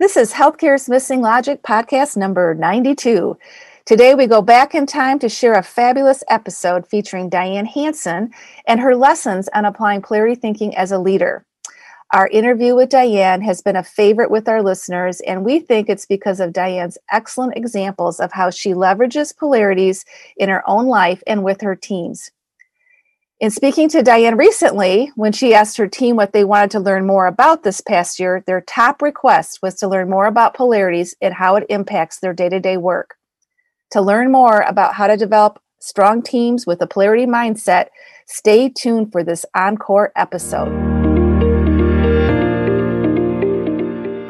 This is Healthcare's Missing Logic podcast number 92. Today we go back in time to share a fabulous episode featuring Diane Hanson and her lessons on applying polarity thinking as a leader. Our interview with Diane has been a favorite with our listeners, and we think it's because of Diane's excellent examples of how she leverages polarities in her own life and with her teams. In speaking to Diane recently, when she asked her team what they wanted to learn more about this past year, their top request was to learn more about polarities and how it impacts their day to day work. To learn more about how to develop strong teams with a polarity mindset, stay tuned for this encore episode.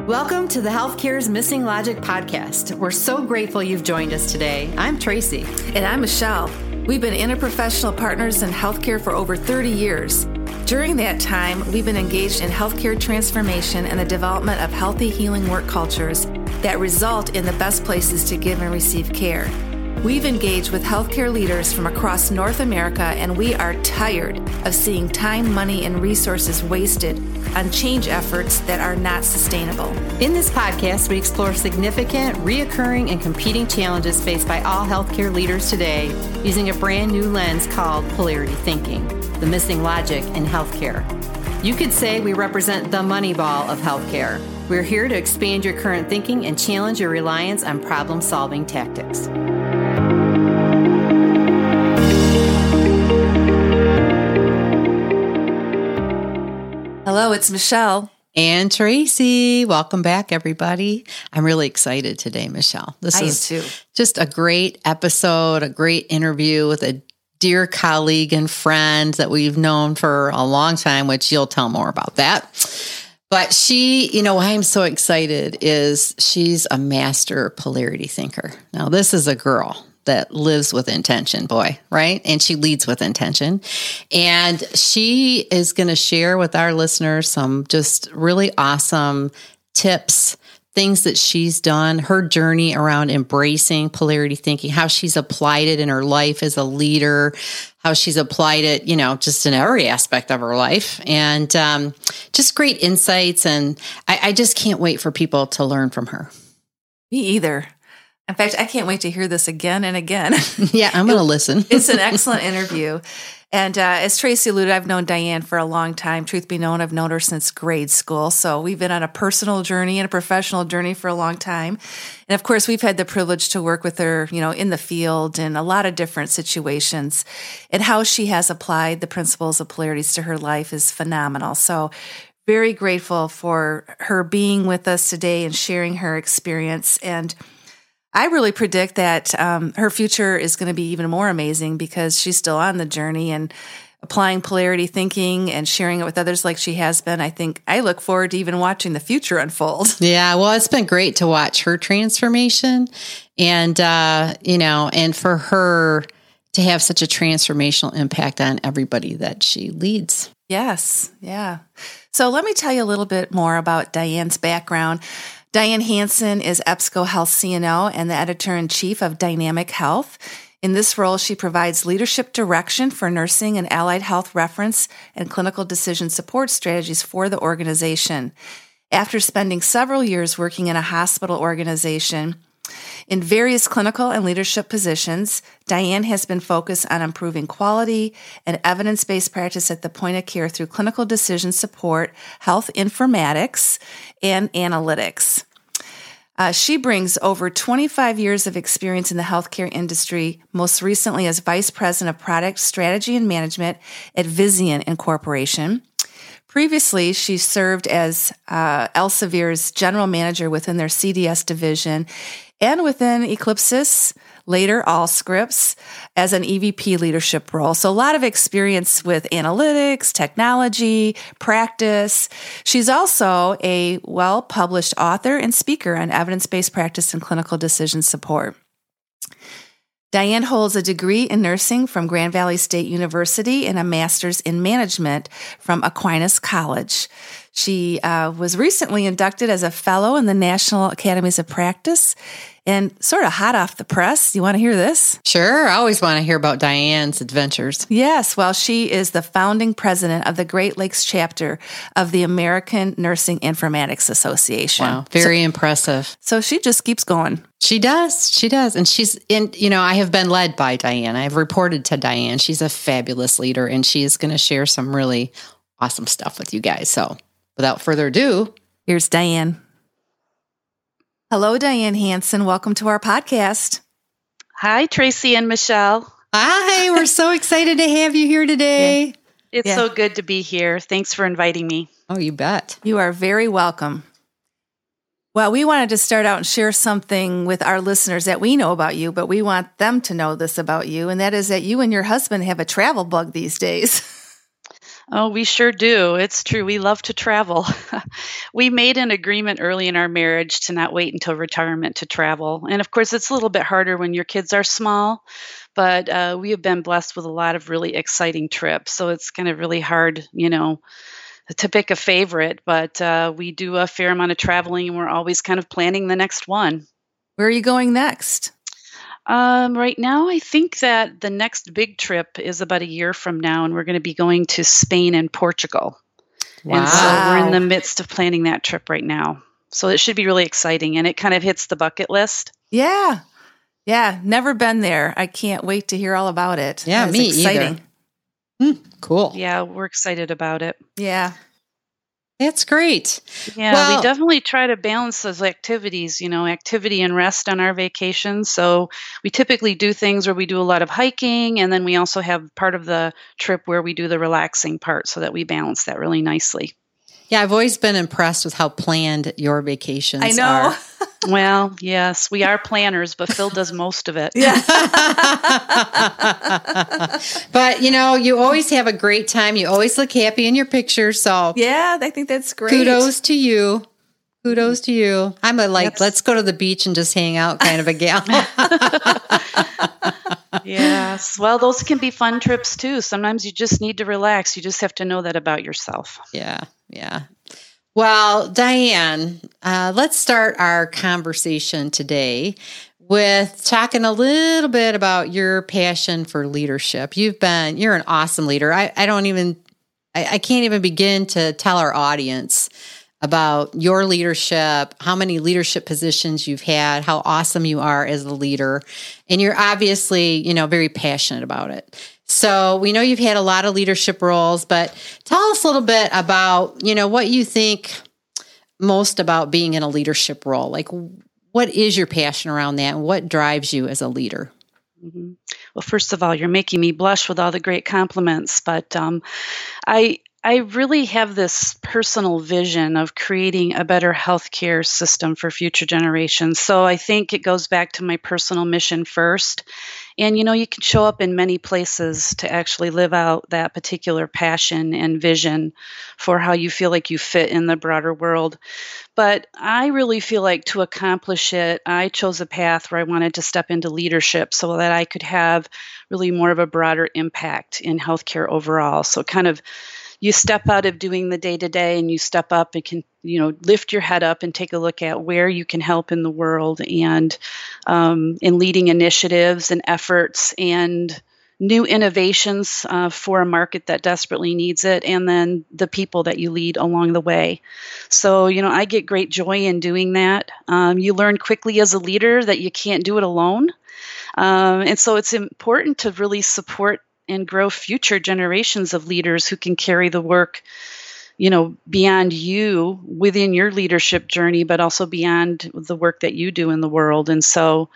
Welcome to the Healthcare's Missing Logic podcast. We're so grateful you've joined us today. I'm Tracy. And I'm Michelle. We've been interprofessional partners in healthcare for over 30 years. During that time, we've been engaged in healthcare transformation and the development of healthy healing work cultures that result in the best places to give and receive care. We've engaged with healthcare leaders from across North America, and we are tired of seeing time, money, and resources wasted on change efforts that are not sustainable. In this podcast, we explore significant, reoccurring, and competing challenges faced by all healthcare leaders today using a brand new lens called polarity thinking, the missing logic in healthcare. You could say we represent the Moneyball of healthcare. We're here to expand your current thinking and challenge your reliance on problem solving tactics. Hello, it's Michelle. And Tracy, welcome back, everybody. I'm really excited today, Michelle. This I is too. just a great episode, a great interview with a dear colleague and friend that we've known for a long time, which you'll tell more about that. But she, you know, why I'm so excited is she's a master polarity thinker. Now, this is a girl that lives with intention, boy, right? And she leads with intention. And she is going to share with our listeners some just really awesome tips, things that she's done, her journey around embracing polarity thinking, how she's applied it in her life as a leader, how she's applied it, you know, just in every aspect of her life, and um, just great insights. And I, I just can't wait for people to learn from her. Me either. In fact, I can't wait to hear this again and again. Yeah, I'm going to listen. it's an excellent interview. And uh, as Tracy alluded, I've known Diane for a long time. Truth be known, I've known her since grade school. So we've been on a personal journey and a professional journey for a long time. And of course, we've had the privilege to work with her, you know, in the field in a lot of different situations. And how she has applied the principles of polarities to her life is phenomenal. So very grateful for her being with us today and sharing her experience. And I really predict that um, her future is going to be even more amazing because she's still on the journey and applying polarity thinking and sharing it with others like she has been. I think I look forward to even watching the future unfold. Yeah, well, it's been great to watch her transformation and, uh, you know, and for her to have such a transformational impact on everybody that she leads. Yes, yeah. So let me tell you a little bit more about Diane's background. Diane Hanson is EBSCO Health CNO and the editor in chief of Dynamic Health. In this role, she provides leadership direction for nursing and allied health reference and clinical decision support strategies for the organization. After spending several years working in a hospital organization, in various clinical and leadership positions, Diane has been focused on improving quality and evidence based practice at the point of care through clinical decision support, health informatics, and analytics. Uh, she brings over 25 years of experience in the healthcare industry, most recently as Vice President of Product Strategy and Management at Vizient Incorporation. Previously, she served as uh, Elsevier's general manager within their CDS division and within Eclipsys, later Allscripts, as an EVP leadership role. So a lot of experience with analytics, technology, practice. She's also a well published author and speaker on evidence based practice and clinical decision support. Diane holds a degree in nursing from Grand Valley State University and a master's in management from Aquinas College. She uh, was recently inducted as a fellow in the National Academies of Practice and sort of hot off the press. You want to hear this? Sure. I always want to hear about Diane's adventures. Yes. Well, she is the founding president of the Great Lakes chapter of the American Nursing Informatics Association. Wow. Very so, impressive. So she just keeps going. She does. She does. And she's in, you know, I have been led by Diane. I've reported to Diane. She's a fabulous leader and she is going to share some really awesome stuff with you guys. So without further ado, here's Diane. Hello, Diane Hanson. Welcome to our podcast. Hi, Tracy and Michelle. Hi, we're so excited to have you here today. Yeah. It's yeah. so good to be here. Thanks for inviting me. Oh, you bet. You are very welcome. Well, we wanted to start out and share something with our listeners that we know about you, but we want them to know this about you, and that is that you and your husband have a travel bug these days. Oh, we sure do. It's true. We love to travel. we made an agreement early in our marriage to not wait until retirement to travel. And of course, it's a little bit harder when your kids are small, but uh, we have been blessed with a lot of really exciting trips. So it's kind of really hard, you know, to pick a favorite, but uh, we do a fair amount of traveling and we're always kind of planning the next one. Where are you going next? Um, right now, I think that the next big trip is about a year from now, and we're going to be going to Spain and Portugal. Wow. And so we're in the midst of planning that trip right now. So it should be really exciting, and it kind of hits the bucket list. Yeah. Yeah. Never been there. I can't wait to hear all about it. Yeah, me exciting. either. Hmm, cool. Yeah, we're excited about it. Yeah. That's great. Yeah, well, we definitely try to balance those activities, you know, activity and rest on our vacations. So we typically do things where we do a lot of hiking, and then we also have part of the trip where we do the relaxing part so that we balance that really nicely. Yeah, I've always been impressed with how planned your vacations I know. are. well, yes, we are planners, but Phil does most of it. Yeah. but you know, you always have a great time. You always look happy in your pictures. So yeah, I think that's great. Kudos to you. Kudos to you. I'm a like, let's go to the beach and just hang out kind of a gal. yes. Well, those can be fun trips too. Sometimes you just need to relax. You just have to know that about yourself. Yeah. Yeah. Well, Diane, uh, let's start our conversation today with talking a little bit about your passion for leadership. You've been, you're an awesome leader. I, I don't even, I, I can't even begin to tell our audience about your leadership, how many leadership positions you've had, how awesome you are as a leader. And you're obviously, you know, very passionate about it. So we know you've had a lot of leadership roles, but tell us a little bit about, you know, what you think most about being in a leadership role. Like, what is your passion around that and what drives you as a leader? Mm-hmm. Well, first of all, you're making me blush with all the great compliments, but um, I I really have this personal vision of creating a better healthcare system for future generations. So I think it goes back to my personal mission first. And you know, you can show up in many places to actually live out that particular passion and vision for how you feel like you fit in the broader world. But I really feel like to accomplish it, I chose a path where I wanted to step into leadership so that I could have really more of a broader impact in healthcare overall. So kind of you step out of doing the day to day and you step up and can you know lift your head up and take a look at where you can help in the world and um, in leading initiatives and efforts and new innovations uh, for a market that desperately needs it and then the people that you lead along the way. So you know i get great joy in doing that. Um, you learn quickly as a leader that you can't do it alone. Um, and so it's important to really support and grow future generations of leaders who can carry the work you know beyond you within your leadership journey but also beyond the work that you do in the world. And so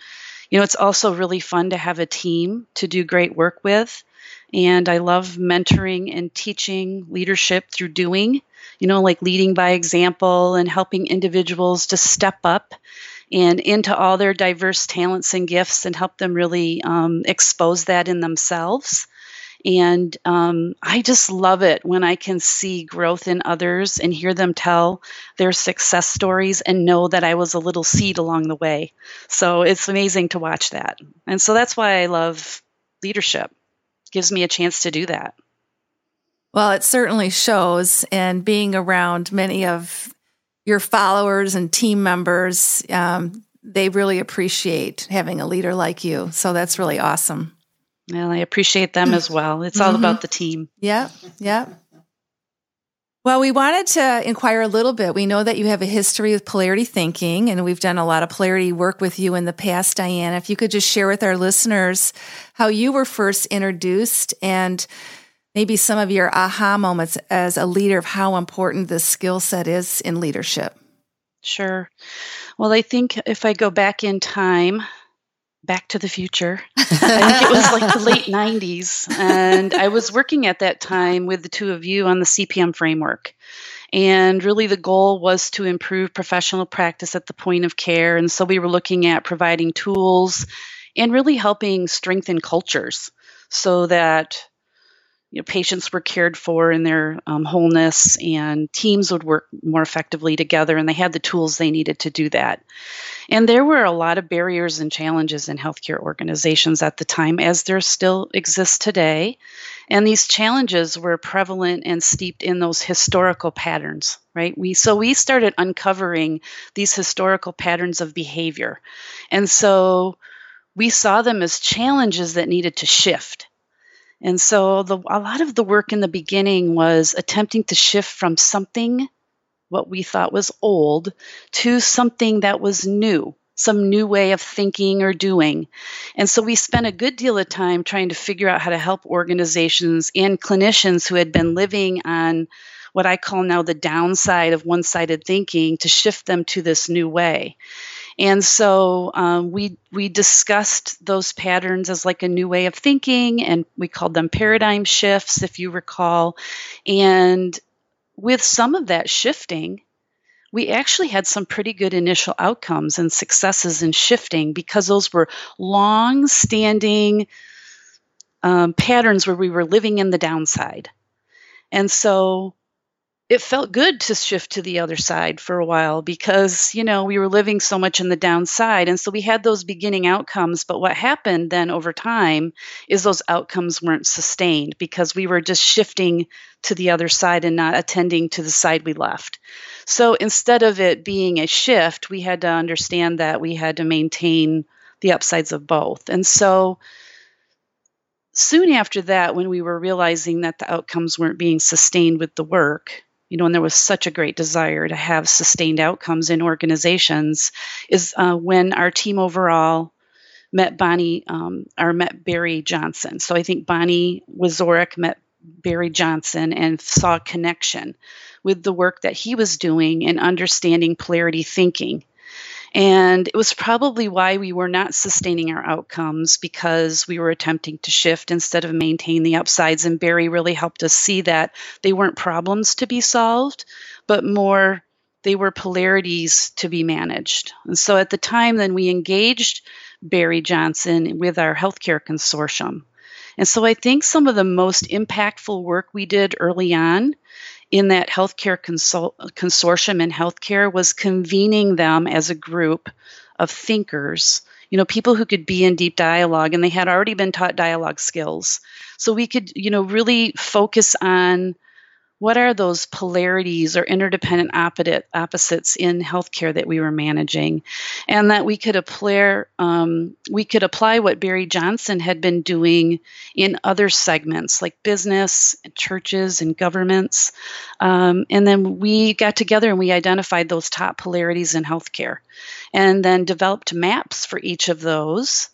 you know it's also really fun to have a team to do great work with. And i love mentoring and teaching leadership through doing you know like leading by example and helping individuals to step up and into all their diverse talents and gifts and help them really um, expose that in themselves and um, I just love it when I can see growth in others and hear them tell their success stories and know that I was a little seed along the way. So it's amazing to watch that. And so that's why I love leadership. It gives me a chance to do that. Well, it certainly shows, and being around many of your followers and team members, um, they really appreciate having a leader like you. So that's really awesome. Well, I appreciate them as well. It's all mm-hmm. about the team. Yeah, yeah. Well, we wanted to inquire a little bit. We know that you have a history with polarity thinking, and we've done a lot of polarity work with you in the past, Diane. If you could just share with our listeners how you were first introduced and maybe some of your aha moments as a leader of how important this skill set is in leadership. Sure. Well, I think if I go back in time, Back to the Future. I think it was like the late 90s. And I was working at that time with the two of you on the CPM framework. And really, the goal was to improve professional practice at the point of care. And so we were looking at providing tools and really helping strengthen cultures so that you know, patients were cared for in their um, wholeness and teams would work more effectively together and they had the tools they needed to do that. And there were a lot of barriers and challenges in healthcare organizations at the time, as there still exists today. And these challenges were prevalent and steeped in those historical patterns, right? We so we started uncovering these historical patterns of behavior. And so we saw them as challenges that needed to shift and so the, a lot of the work in the beginning was attempting to shift from something what we thought was old to something that was new, some new way of thinking or doing. And so we spent a good deal of time trying to figure out how to help organizations and clinicians who had been living on what I call now the downside of one sided thinking to shift them to this new way. And so um, we we discussed those patterns as like a new way of thinking, and we called them paradigm shifts, if you recall. And with some of that shifting, we actually had some pretty good initial outcomes and successes in shifting because those were long standing um, patterns where we were living in the downside. And so it felt good to shift to the other side for a while because you know we were living so much in the downside. And so we had those beginning outcomes but what happened then over time is those outcomes weren't sustained because we were just shifting to the other side and not attending to the side we left. So instead of it being a shift we had to understand that we had to maintain the upsides of both. And so soon after that when we were realizing that the outcomes weren't being sustained with the work you know, and there was such a great desire to have sustained outcomes in organizations, is uh, when our team overall met Bonnie um, or met Barry Johnson. So I think Bonnie Wesorick met Barry Johnson and saw a connection with the work that he was doing in understanding polarity thinking and it was probably why we were not sustaining our outcomes because we were attempting to shift instead of maintain the upsides. And Barry really helped us see that they weren't problems to be solved, but more they were polarities to be managed. And so at the time, then we engaged Barry Johnson with our healthcare consortium. And so I think some of the most impactful work we did early on in that healthcare consult- consortium in healthcare was convening them as a group of thinkers you know people who could be in deep dialogue and they had already been taught dialogue skills. So we could you know really focus on what are those polarities or interdependent opposites in healthcare that we were managing? And that we could apply um, we could apply what barry johnson had been doing in other segments like business and churches and governments. Um, and then we got together and we identified those top polarities in healthcare and then developed maps for each of those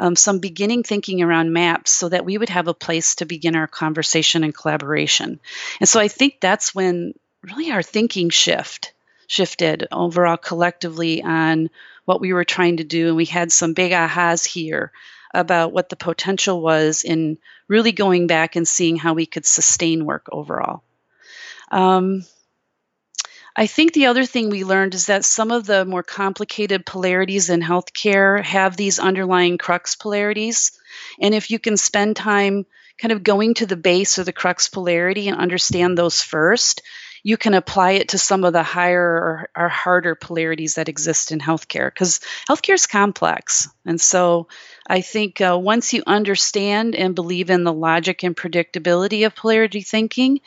um, some beginning thinking around maps so that we would have a place to begin our conversation and collaboration. And so I think that's when really our thinking shift shifted overall collectively on what we were trying to do. And we had some big ahas here about what the potential was in really going back and seeing how we could sustain work overall. Um, I think the other thing we learned is that some of the more complicated polarities in healthcare have these underlying crux polarities. And if you can spend time kind of going to the base or the crux polarity and understand those first, you can apply it to some of the higher or, or harder polarities that exist in healthcare because healthcare is complex. And so I think uh, once you understand and believe in the logic and predictability of polarity thinking,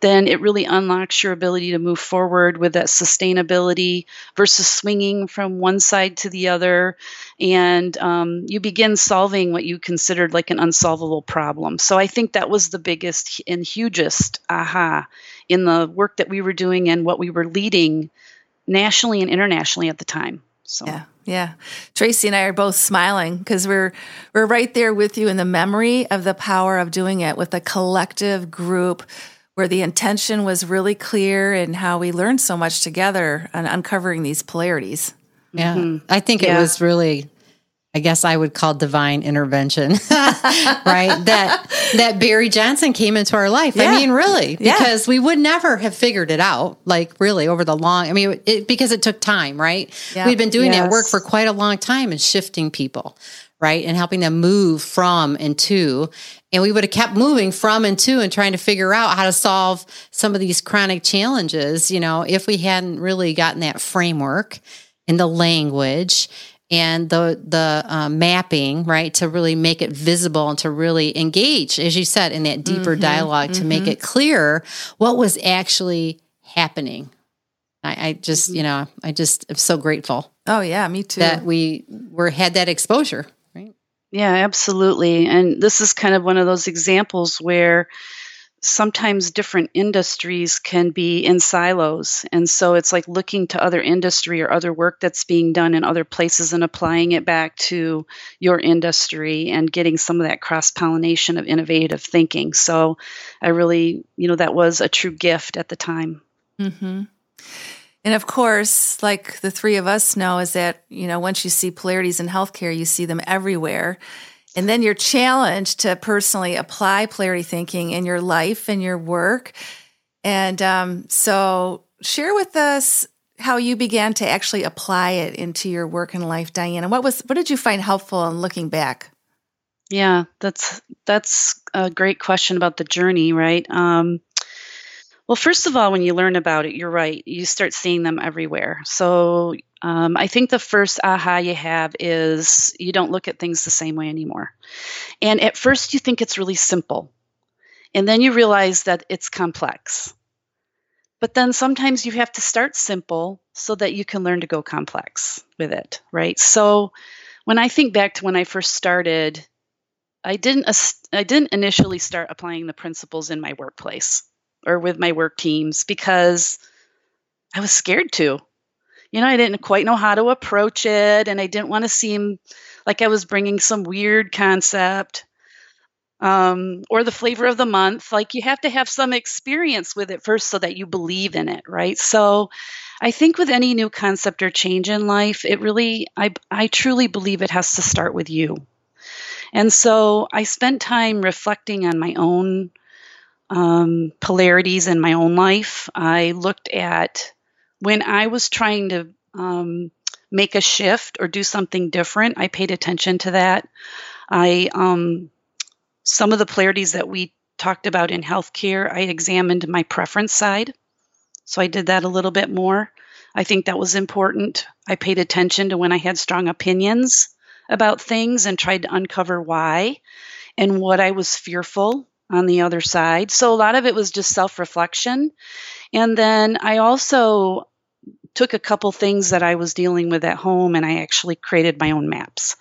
then it really unlocks your ability to move forward with that sustainability versus swinging from one side to the other. And um, you begin solving what you considered like an unsolvable problem. So I think that was the biggest and hugest aha in the work that we were doing and what we were leading nationally and internationally at the time. So. Yeah. Yeah. Tracy and I are both smiling because we're we're right there with you in the memory of the power of doing it with a collective group where the intention was really clear and how we learned so much together on uncovering these polarities. Yeah. Mm-hmm. I think yeah. it was really I guess I would call divine intervention, right? That that Barry Johnson came into our life. Yeah. I mean, really, because yeah. we would never have figured it out, like really over the long. I mean, it, because it took time, right? Yeah. We'd been doing yes. that work for quite a long time and shifting people, right, and helping them move from and to. And we would have kept moving from and to and trying to figure out how to solve some of these chronic challenges, you know, if we hadn't really gotten that framework and the language and the the uh, mapping right to really make it visible and to really engage as you said in that deeper mm-hmm, dialog to mm-hmm. make it clear what was actually happening. I, I, just you know i just am so grateful oh yeah me too. that we were had that exposure right? Yeah absolutely. And this is kind of one of those examples where sometimes different industries can be in silos. And so it's like looking to other industry or other work that's being done in other places and applying it back to your industry and getting some of that cross pollination of innovative thinking. So I really, you know, that was a true gift at the time. Mm-hmm. And of course, like the three of us know, is that, you know, once you see polarities in healthcare, you see them everywhere. And then you're challenged to personally apply polarity thinking in your life and your work. And um, so, share with us how you began to actually apply it into your work and life, Diana. What was what did you find helpful in looking back? Yeah, that's that's a great question about the journey, right? Um, well, first of all, when you learn about it, you're right. You start seeing them everywhere. So um, I think the first aha you have is you don't look at things the same way anymore. And at first, you think it's really simple. And then you realize that it's complex. But then sometimes you have to start simple so that you can learn to go complex with it, right? So when I think back to when I first started, I didn't I didn't initially start applying the principles in my workplace or with my work teams because I was scared to. You know, I didn't quite know how to approach it, and I didn't want to seem like I was bringing some weird concept um, or the flavor of the month. Like, you have to have some experience with it first so that you believe in it, right? So, I think with any new concept or change in life, it really, I, I truly believe it has to start with you. And so I spent time reflecting on my own um, polarities in my own life. I looked at when I was trying to um, make a shift or do something different. I paid attention to that. I um, some of the polarities that we talked about in healthcare. I examined my preference side, so I did that a little bit more. I think that was important. I paid attention to when I had strong opinions about things and tried to uncover why and what I was fearful on the other side. So a lot of it was just self reflection. And then I also took a couple things that I was dealing with at home and I actually created my own maps.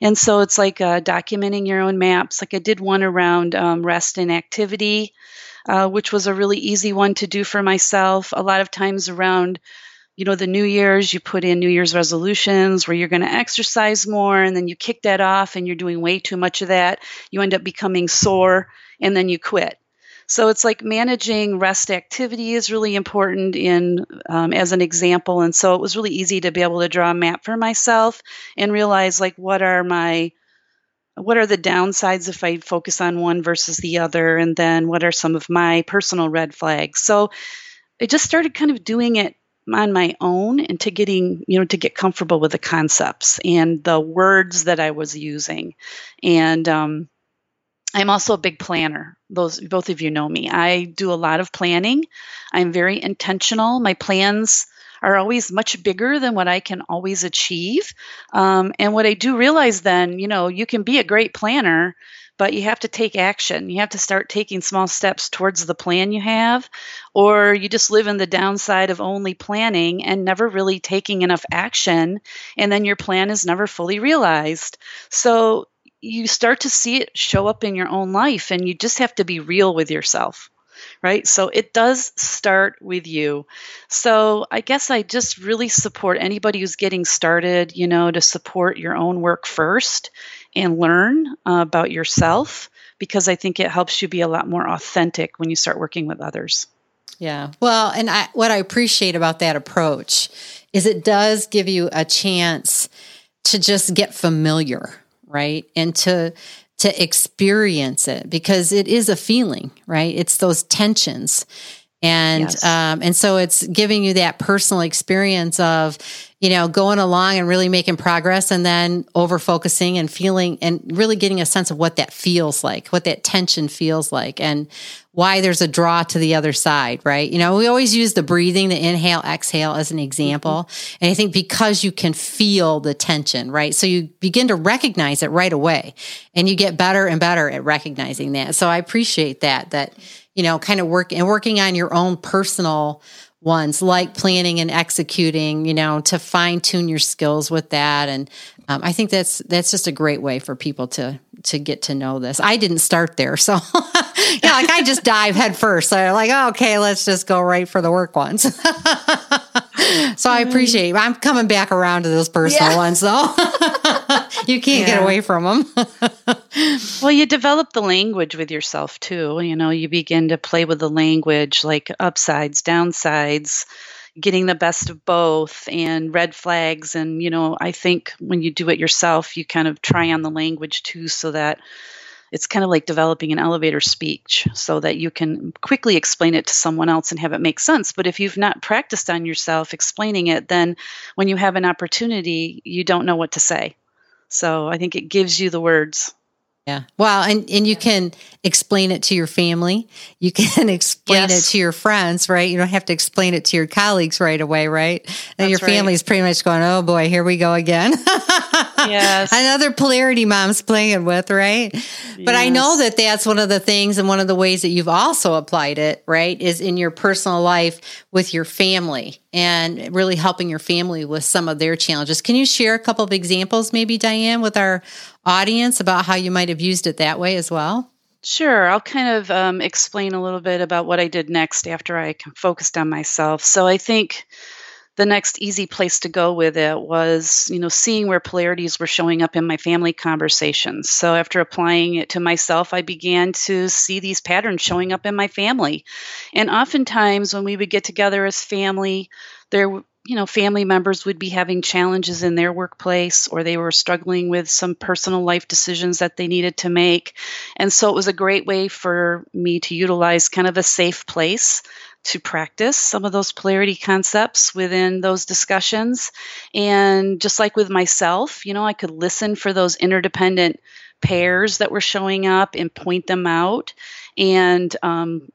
And so it's like uh, documenting your own maps. Like I did one around um, rest and activity, uh, which was a really easy one to do for myself. A lot of times around you know, the New Year's, you put in New Year's resolutions where you're going to exercise more, and then you kick that off and you're doing way too much of that. You end up becoming sore, and then you quit. So it's like managing rest activity is really important in um, as an example, and so it was really easy to be able to draw a map for myself and realize like what are my what are the downsides if I focus on one versus the other, and then what are some of my personal red flags. So I just started kind of doing it on my own and to getting you know to get comfortable with the concepts and the words that i was using and um, i'm also a big planner those both of you know me. I do a lot of planning. I'm very intentional. My plans are always much bigger than what I can always achieve. Um, and what I do realize then, you know, you can be a great planner, but you have to take action. You have to start taking small steps towards the plan you have, or you just live in the downside of only planning and never really taking enough action, and then your plan is never fully realized. So you start to see it show up in your own life, and you just have to be real with yourself right? So it does start with you. So I guess I just really support anybody who's getting started, you know, to support your own work first and learn uh, about yourself because I think it helps you be a lot more authentic when you start working with others. Yeah. Well, and I, what I appreciate about that approach is it does give you a chance to just get familiar, right? And to to experience it because it is a feeling, right? It's those tensions. And yes. um, and so it's giving you that personal experience of, you know, going along and really making progress and then over focusing and feeling and really getting a sense of what that feels like, what that tension feels like and why there's a draw to the other side, right? You know, we always use the breathing, the inhale, exhale as an example. Mm-hmm. And I think because you can feel the tension, right? So you begin to recognize it right away and you get better and better at recognizing that. So I appreciate that, that, you know, kind of work and working on your own personal ones like planning and executing, you know, to fine tune your skills with that. And um, I think that's that's just a great way for people to to get to know this. I didn't start there, so yeah, like I just dive head first. So I'm like, oh, okay, let's just go right for the work ones. so I appreciate. I'm coming back around to those personal yeah. ones, though. you can't yeah. get away from them. well, you develop the language with yourself too. You know, you begin to play with the language, like upsides, downsides getting the best of both and red flags and you know i think when you do it yourself you kind of try on the language too so that it's kind of like developing an elevator speech so that you can quickly explain it to someone else and have it make sense but if you've not practiced on yourself explaining it then when you have an opportunity you don't know what to say so i think it gives you the words yeah. Well, and, and you can explain it to your family. You can explain yes. it to your friends, right? You don't have to explain it to your colleagues right away, right? And That's your family is pretty much going, oh boy, here we go again. yes. Another polarity mom's playing with, right? Yes. But I know that that's one of the things and one of the ways that you've also applied it, right? Is in your personal life with your family and really helping your family with some of their challenges. Can you share a couple of examples, maybe, Diane, with our audience about how you might have used it that way as well? Sure. I'll kind of um, explain a little bit about what I did next after I focused on myself. So I think the next easy place to go with it was, you know, seeing where polarities were showing up in my family conversations. So after applying it to myself, I began to see these patterns showing up in my family. And oftentimes when we would get together as family, there you know family members would be having challenges in their workplace or they were struggling with some personal life decisions that they needed to make and so it was a great way for me to utilize kind of a safe place to practice some of those polarity concepts within those discussions. And just like with myself, you know, I could listen for those interdependent pairs that were showing up and point them out. And um,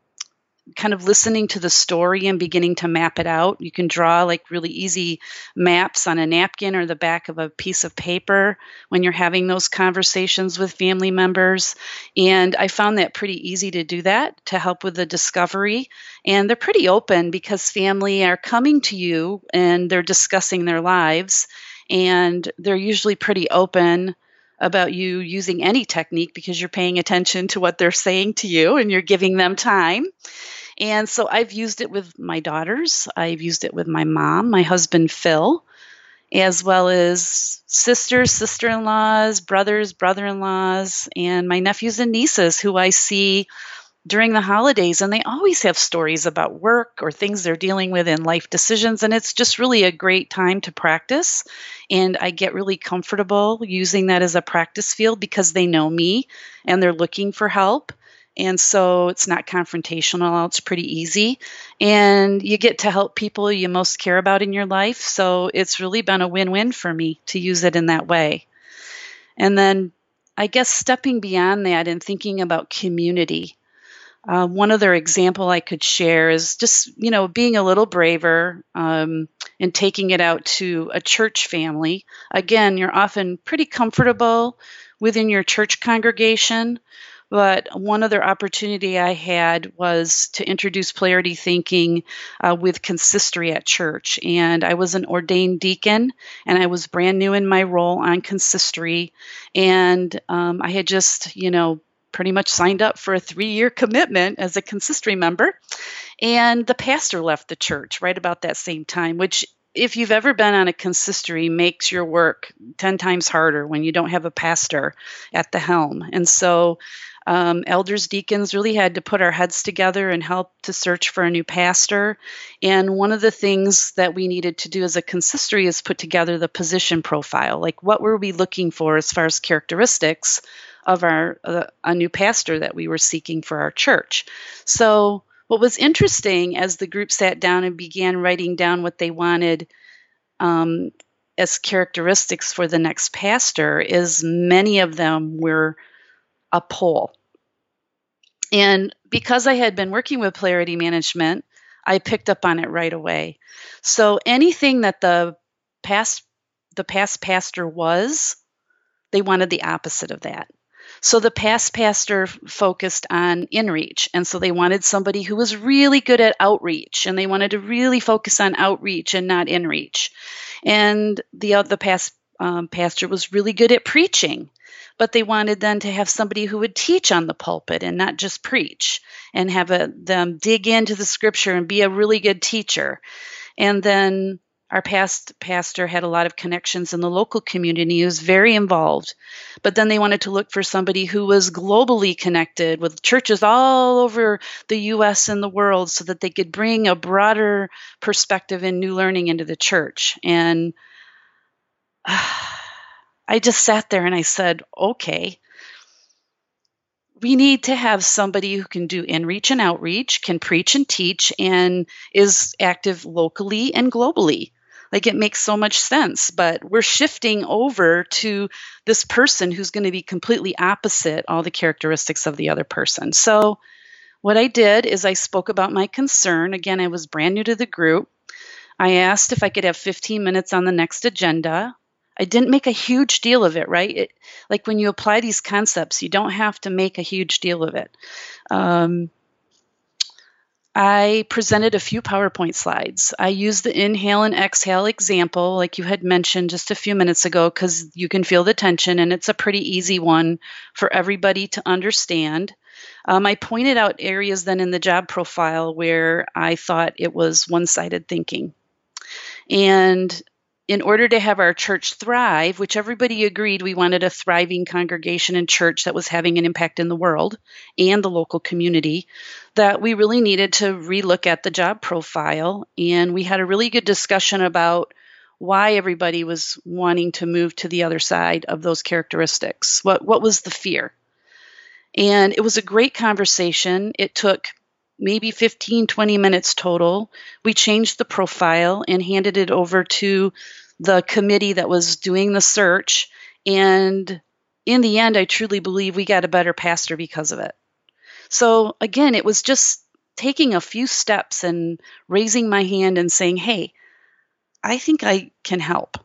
kind of listening to the story and beginning to map it out. You can draw like really easy maps on a napkin or the back of a piece of paper when you're having those conversations with family members. And I found that pretty easy to do that to help with the discovery. And they're pretty open because family are coming to you and they're discussing their lives. And they're usually pretty open about you using any technique because you're paying attention to what they're saying to you and you're giving them time. And so I've used it with my daughters, I've used it with my mom, my husband Phil, as well as sisters, sister in laws, brothers, brother in laws, and my nephews and nieces who I see during the holidays. And they always have stories about work or things they're dealing with in life decisions. And it's just really a great time to practice. And I get really comfortable using that as a practice field because they know me and they're looking for help. And so it's not confrontational, it's pretty easy. And you get to help people you most care about in your life. So it's really been a win win for me to use it in that way. And then I guess stepping beyond that and thinking about community. Uh, one other example I could share is just, you know, being a little braver um, and taking it out to a church family. Again, you're often pretty comfortable within your church congregation, but one other opportunity I had was to introduce polarity thinking uh, with consistory at church. And I was an ordained deacon and I was brand new in my role on consistory. And um, I had just, you know, pretty much signed up for a three year commitment as a consistory member. And the pastor left the church right about that same time, which if you've ever been on a consistory makes your work 10 times harder when you don't have a pastor at the helm and so um, elders, deacons really had to put our heads together and help to search for a new pastor. And one of the things that we needed to do as a consistory is put together the position profile. Like, what were we looking for as far as characteristics of our uh, a new pastor that we were seeking for our church? So, what was interesting as the group sat down and began writing down what they wanted um, as characteristics for the next pastor is many of them were a poll. And because I had been working with polarity management, I picked up on it right away. So anything that the past the past pastor was, they wanted the opposite of that. So the past pastor focused on inreach. And so they wanted somebody who was really good at outreach and they wanted to really focus on outreach and not inreach. And the, uh, the past um, pastor was really good at preaching but they wanted then to have somebody who would teach on the pulpit and not just preach and have a, them dig into the scripture and be a really good teacher. And then our past pastor had a lot of connections in the local community. He was very involved. But then they wanted to look for somebody who was globally connected with churches all over the US and the world so that they could bring a broader perspective and new learning into the church. And uh, I just sat there and I said, okay, we need to have somebody who can do inreach and outreach, can preach and teach, and is active locally and globally. Like it makes so much sense, but we're shifting over to this person who's going to be completely opposite all the characteristics of the other person. So, what I did is I spoke about my concern. Again, I was brand new to the group. I asked if I could have 15 minutes on the next agenda. I didn't make a huge deal of it, right? It, like when you apply these concepts, you don't have to make a huge deal of it. Um, I presented a few PowerPoint slides. I used the inhale and exhale example, like you had mentioned just a few minutes ago, because you can feel the tension and it's a pretty easy one for everybody to understand. Um, I pointed out areas then in the job profile where I thought it was one sided thinking. And in order to have our church thrive, which everybody agreed we wanted a thriving congregation and church that was having an impact in the world and the local community, that we really needed to relook at the job profile. And we had a really good discussion about why everybody was wanting to move to the other side of those characteristics. What, what was the fear? And it was a great conversation. It took maybe 15, 20 minutes total. We changed the profile and handed it over to the committee that was doing the search. And in the end, I truly believe we got a better pastor because of it. So again, it was just taking a few steps and raising my hand and saying, hey, I think I can help.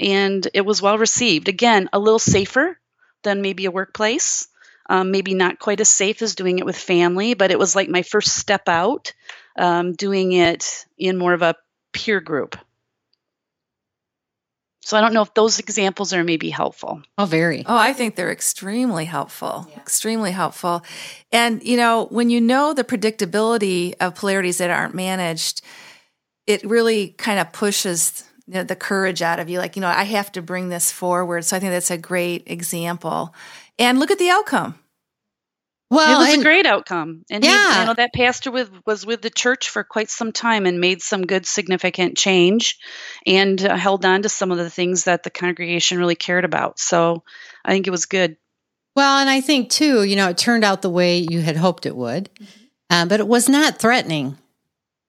And it was well received. Again, a little safer than maybe a workplace. Um, maybe not quite as safe as doing it with family, but it was like my first step out, um, doing it in more of a peer group. So I don't know if those examples are maybe helpful. Oh, very. Oh, I think they're extremely helpful. Yeah. Extremely helpful. And, you know, when you know the predictability of polarities that aren't managed, it really kind of pushes you know, the courage out of you. Like, you know, I have to bring this forward. So I think that's a great example. And look at the outcome. Well, it was and, a great outcome, and yeah, he, you know that pastor with, was with the church for quite some time and made some good, significant change, and uh, held on to some of the things that the congregation really cared about. So, I think it was good. Well, and I think too, you know, it turned out the way you had hoped it would, mm-hmm. uh, but it was not threatening,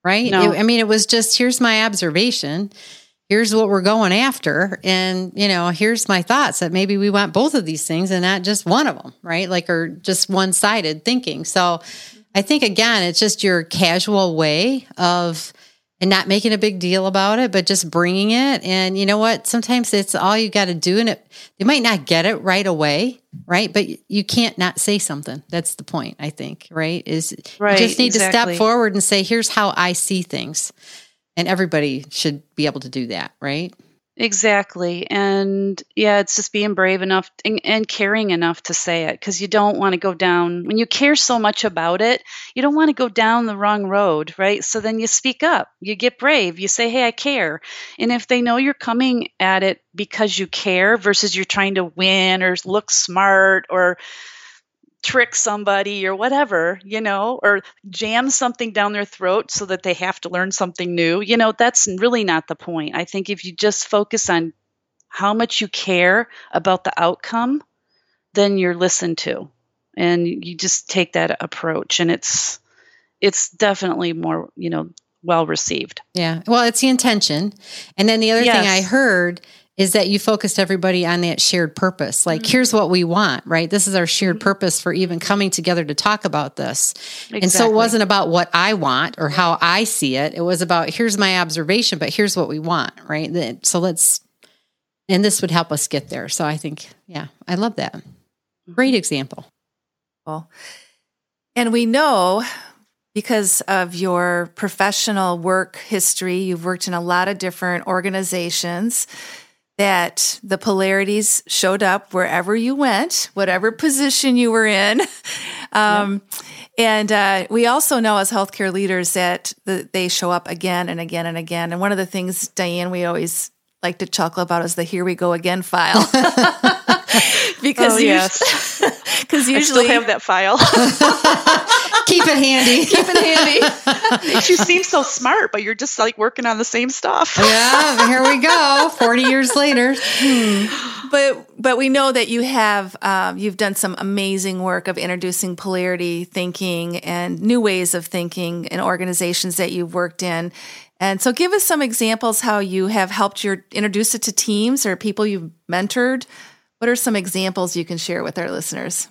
right? No. It, I mean, it was just here's my observation, here's what we're going after. And you know here's my thoughts that maybe we want both of these things and not just one of them right? Like or just one-sided thinking. So i think again it's just your casual way of and not making a big deal about it but just bringing it. And you know what? Sometimes it's all you got to do and it they might not get it right away right? But you can't not say something. That's the point i think right? Is right, you just need exactly. to step forward and say here's how i see things and everybody should be able to do that, right? Exactly. And yeah, it's just being brave enough and, and caring enough to say it because you don't want to go down, when you care so much about it, you don't want to go down the wrong road, right? So then you speak up, you get brave, you say, hey, I care. And if they know you're coming at it because you care versus you're trying to win or look smart or trick somebody or whatever, you know, or jam something down their throat so that they have to learn something new. You know, that's really not the point. I think if you just focus on how much you care about the outcome, then you're listened to. And you just take that approach and it's it's definitely more, you know, well received. Yeah. Well, it's the intention. And then the other yes. thing I heard is that you focused everybody on that shared purpose. Like, mm-hmm. here's what we want, right? This is our shared mm-hmm. purpose for even coming together to talk about this. Exactly. And so it wasn't about what I want or how I see it. It was about here's my observation, but here's what we want, right? So let's, and this would help us get there. So I think, yeah, I love that. Great mm-hmm. example. Well, and we know because of your professional work history, you've worked in a lot of different organizations that the polarities showed up wherever you went, whatever position you were in. Um. And uh, we also know as healthcare leaders that the, they show up again and again and again. And one of the things, Diane, we always like to chuckle about is the "Here we go again" file. because oh, yes, because usually I still have that file. Keep it handy. Keep it handy. you seem so smart, but you're just like working on the same stuff. yeah, here we go. Forty years later. Hmm. But but we know that you have um, you've done some amazing work of introducing polarity thinking and new ways of thinking in organizations that you've worked in. And so, give us some examples how you have helped your introduce it to teams or people you've mentored. What are some examples you can share with our listeners?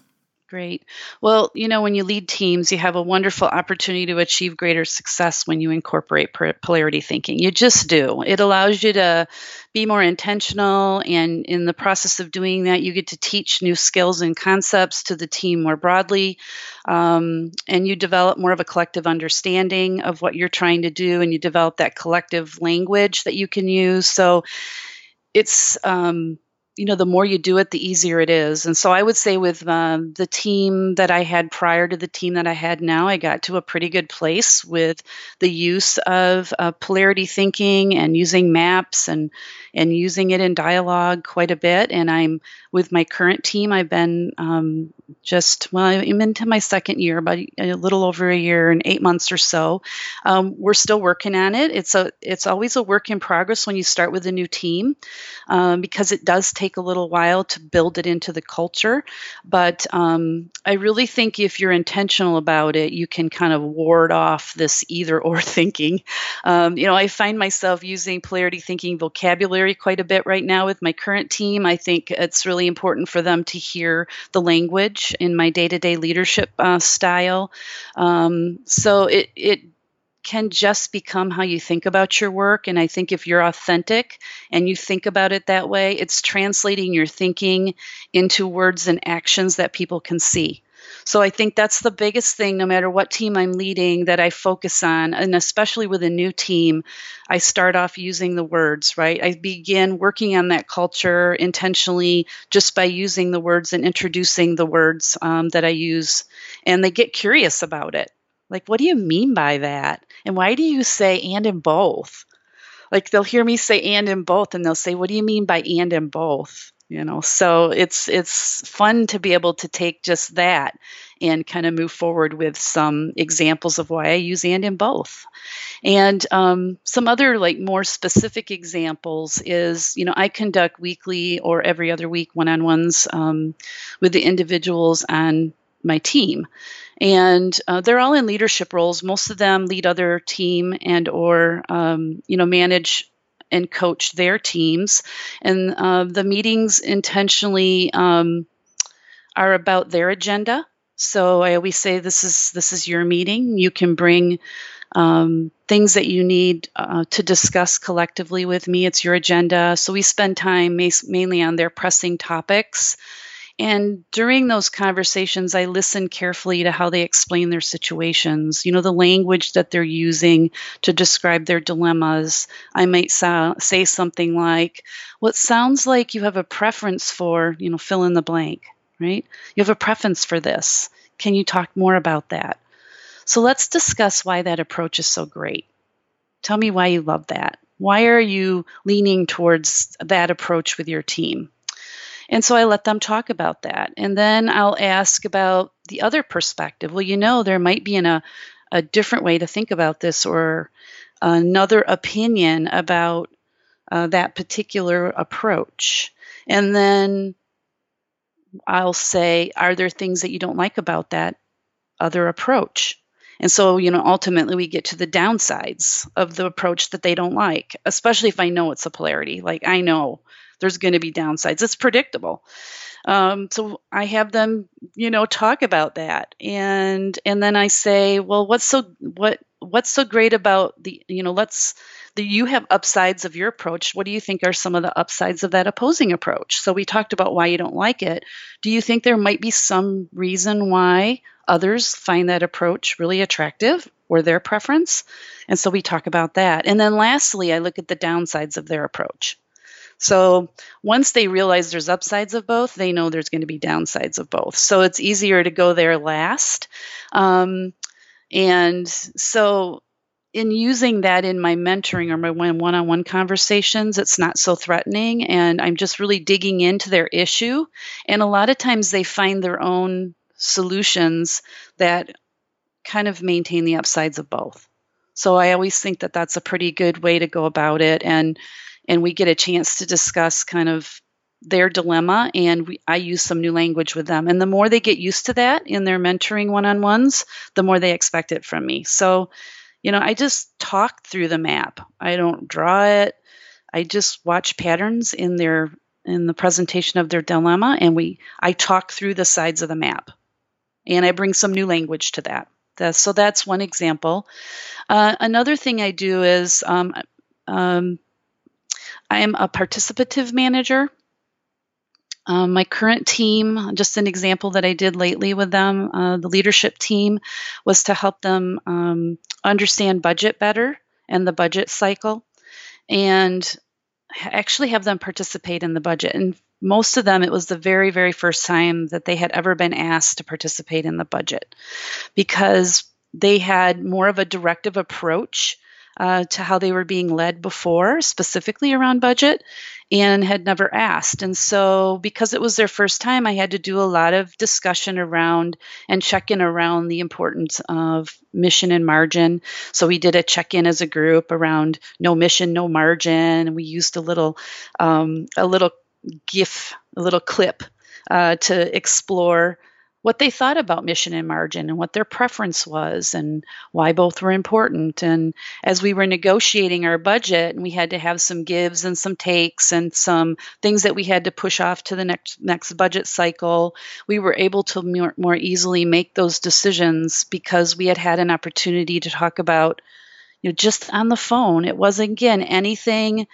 Great. Well, you know, when you lead teams, you have a wonderful opportunity to achieve greater success when you incorporate polarity thinking. You just do. It allows you to be more intentional, and in the process of doing that, you get to teach new skills and concepts to the team more broadly. Um, and you develop more of a collective understanding of what you're trying to do, and you develop that collective language that you can use. So it's um, you know, the more you do it, the easier it is. And so I would say with um, the team that I had prior to the team that I had now, I got to a pretty good place with the use of uh, polarity thinking and using maps and and using it in dialogue quite a bit. And I'm with my current team. I've been um, just well, I'm into my second year, about a little over a year and eight months or so. Um, we're still working on it. It's a it's always a work in progress when you start with a new team, um, because it does take a little while to build it into the culture. But um, I really think if you're intentional about it, you can kind of ward off this either or thinking. Um, you know, I find myself using polarity thinking vocabulary quite a bit right now with my current team. I think it's really important for them to hear the language in my day to day leadership uh, style. Um, so it, it can just become how you think about your work. And I think if you're authentic and you think about it that way, it's translating your thinking into words and actions that people can see. So I think that's the biggest thing, no matter what team I'm leading, that I focus on. And especially with a new team, I start off using the words, right? I begin working on that culture intentionally just by using the words and introducing the words um, that I use. And they get curious about it. Like, what do you mean by that? And why do you say and in both? Like, they'll hear me say and in both, and they'll say, What do you mean by and in both? You know so it's it's fun to be able to take just that and kind of move forward with some examples of why i use and in both. And um, some other like more specific examples is you know i conduct weekly or every other week one-on-ones um, with the individuals on my team. And uh, they're all in leadership roles. Most of them lead other team and or um, you know manage and coach their teams. And uh, the meetings intentionally um, are about their agenda. So I always say this is this is your meeting. You can bring um, things that you need uh, to discuss collectively with me. It's your agenda. So we spend time mainly on their pressing topics. And during those conversations, I listen carefully to how they explain their situations, you know, the language that they're using to describe their dilemmas. I might so- say something like, it sounds like you have a preference for, you know, fill in the blank, right? You have a preference for this. Can you talk more about that? So let's discuss why that approach is so great. Tell me why you love that. Why are you leaning towards that approach with your team? And so I let them talk about that. And then I'll ask about the other perspective. Well, you know, there might be a, a different way to think about this or another opinion about uh, that particular approach. And then I'll say, Are there things that you don't like about that other approach? And so, you know, ultimately we get to the downsides of the approach that they don't like, especially if I know it's a polarity. Like I know there's going to be downsides. It's predictable. Um, so I have them, you know, talk about that, and and then I say, well, what's so what what's so great about the you know let's the you have upsides of your approach. What do you think are some of the upsides of that opposing approach? So we talked about why you don't like it. Do you think there might be some reason why others find that approach really attractive or their preference? And so we talk about that. And then lastly, I look at the downsides of their approach. So once they realize there's upsides of both, they know there's going to be downsides of both. So it's easier to go there last. Um, and so in using that in my mentoring or my one on one conversations, it's not so threatening. And I'm just really digging into their issue. And a lot of times they find their own solutions that kind of maintain the upsides of both. So I always think that that's a pretty good way to go about it. And and we get a chance to discuss kind of their dilemma and we, I use some new language with them. And the more they get used to that in their mentoring one-on-ones, the more they expect it from me. So, you know, I just talk through the map. I don't draw it. I just watch patterns in their in the presentation of their dilemma and we I talk through the sides of the map. And I bring some new language to that. so that's one example. Uh, another thing I do is um, um, I am a participative manager. Um, my current team, just an example that I did lately with them, uh, the leadership team, was to help them um, understand budget better and the budget cycle and actually have them participate in the budget. And most of them, it was the very, very first time that they had ever been asked to participate in the budget because they had more of a directive approach uh, to how they were being led before, specifically around budget, and had never asked. And so, because it was their first time, I had to do a lot of discussion around and check in around the importance of mission and margin. So, we did a check in as a group around no mission, no margin. And we used a little, um, a little GIF, a little clip uh, to explore what they thought about mission and margin and what their preference was and why both were important. And as we were negotiating our budget, and we had to have some gives and some takes and some things that we had to push off to the next next budget cycle, we were able to more, more easily make those decisions because we had had an opportunity to talk about, you know, just on the phone. It wasn't again anything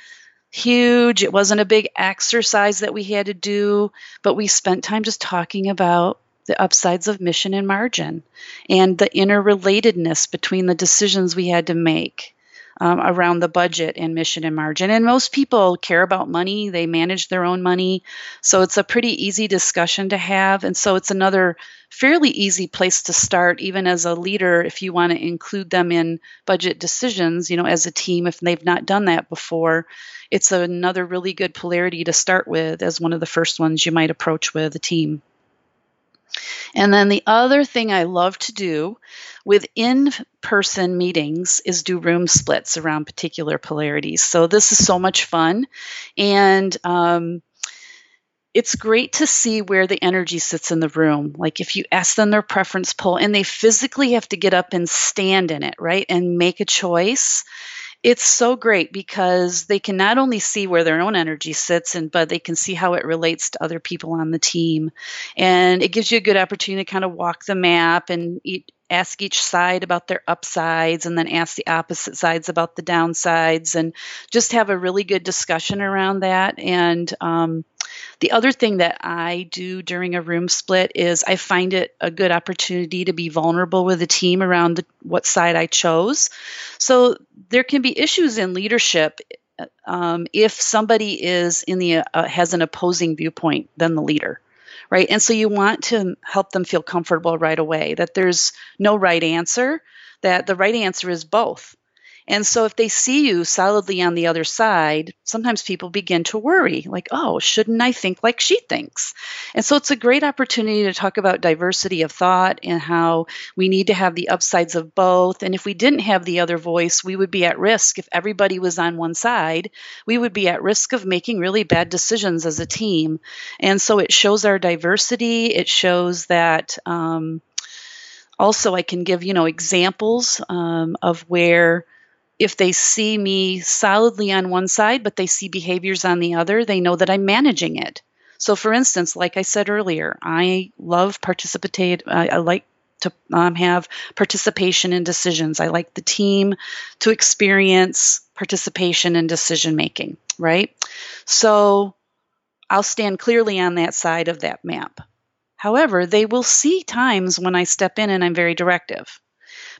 huge. It wasn't a big exercise that we had to do, but we spent time just talking about the upsides of mission and margin, and the interrelatedness between the decisions we had to make um, around the budget and mission and margin. And most people care about money, they manage their own money. So it's a pretty easy discussion to have. And so it's another fairly easy place to start, even as a leader, if you want to include them in budget decisions, you know, as a team, if they've not done that before. It's another really good polarity to start with as one of the first ones you might approach with a team. And then the other thing I love to do with in person meetings is do room splits around particular polarities. So this is so much fun. And, um, it's great to see where the energy sits in the room. Like if you ask them their preference poll and they physically have to get up and stand in it, right? And make a choice it's so great because they can not only see where their own energy sits and but they can see how it relates to other people on the team. And it gives you a good opportunity to kind of walk the map and eat, ask each side about their upsides and then ask the opposite sides about the downsides and just have a really good discussion around that. And um, the other thing that I do during a room split is I find it a good opportunity to be vulnerable with the team around the, what side I chose. So there can be issues in leadership um, if somebody is in the uh, has an opposing viewpoint than the leader right and so you want to help them feel comfortable right away that there's no right answer that the right answer is both and so if they see you solidly on the other side, sometimes people begin to worry, like, oh, shouldn't I think like she thinks? And so it's a great opportunity to talk about diversity of thought and how we need to have the upsides of both. And if we didn't have the other voice, we would be at risk. If everybody was on one side, we would be at risk of making really bad decisions as a team. And so it shows our diversity. It shows that. Um, also, I can give you know examples um, of where if they see me solidly on one side, but they see behaviors on the other, they know that I'm managing it. So, for instance, like I said earlier, I love participate. I, I like to um, have participation in decisions. I like the team to experience participation in decision making, right? So, I'll stand clearly on that side of that map. However, they will see times when I step in and I'm very directive.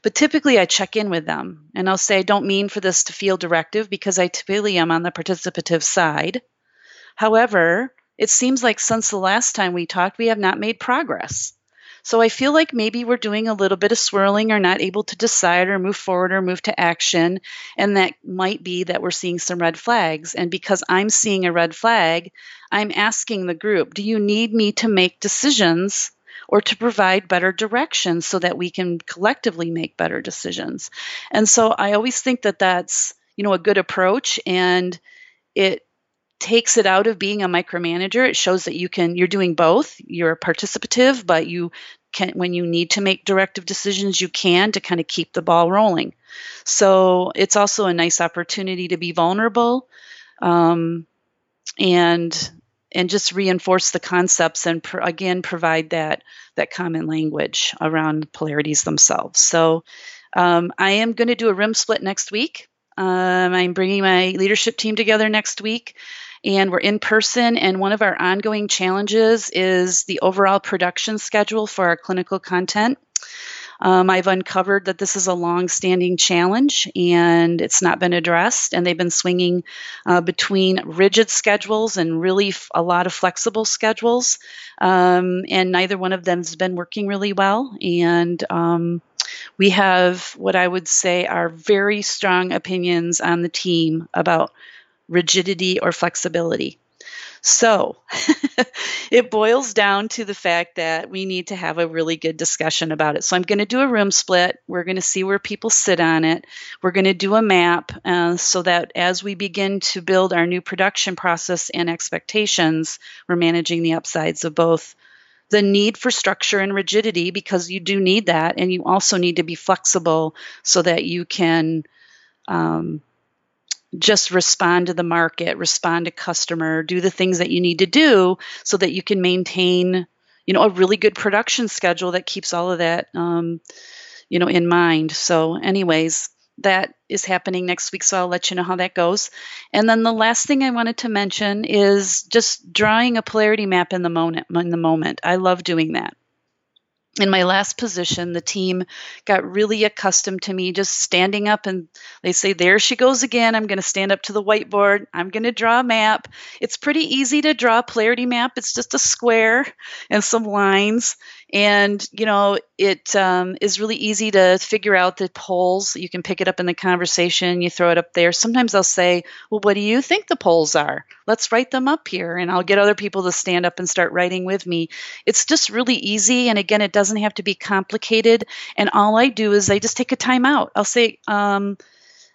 But typically, I check in with them and I'll say, I don't mean for this to feel directive because I typically am on the participative side. However, it seems like since the last time we talked, we have not made progress. So I feel like maybe we're doing a little bit of swirling or not able to decide or move forward or move to action. And that might be that we're seeing some red flags. And because I'm seeing a red flag, I'm asking the group, do you need me to make decisions or to provide better direction so that we can collectively make better decisions. And so I always think that that's, you know, a good approach and it takes it out of being a micromanager. It shows that you can you're doing both. You're participative, but you can when you need to make directive decisions, you can to kind of keep the ball rolling. So it's also a nice opportunity to be vulnerable. Um, and and just reinforce the concepts and pr- again provide that that common language around polarities themselves. So um, I am going to do a room split next week. Um, I'm bringing my leadership team together next week, and we're in person. And one of our ongoing challenges is the overall production schedule for our clinical content. Um, I've uncovered that this is a long-standing challenge and it's not been addressed. And they've been swinging uh, between rigid schedules and really f- a lot of flexible schedules. Um, and neither one of them has been working really well. And um, we have what I would say are very strong opinions on the team about rigidity or flexibility. So it boils down to the fact that we need to have a really good discussion about it. So I'm going to do a room split. We're going to see where people sit on it. We're going to do a map uh, so that as we begin to build our new production process and expectations, we're managing the upsides of both the need for structure and rigidity because you do need that and you also need to be flexible so that you can um, just respond to the market, respond to customer, do the things that you need to do so that you can maintain, you know, a really good production schedule that keeps all of that, um, you know, in mind. So, anyways, that is happening next week, so I'll let you know how that goes. And then the last thing I wanted to mention is just drawing a polarity map in the moment. In the moment, I love doing that in my last position, the team got really accustomed to me just standing up and they say, There she goes again. I'm going to stand up to the whiteboard. I'm going to draw a map. It's pretty easy to draw a polarity map. It's just a square and some lines. And, you know, it um, is really easy to figure out the poles You can pick it up in the conversation, you throw it up there. Sometimes I'll say, Well, what do you think the poles are? Let's write them up here. And I'll get other people to stand up and start writing with me. It's just really easy. And again, it doesn't have to be complicated. And all I do is I just take a time out. I'll say, um,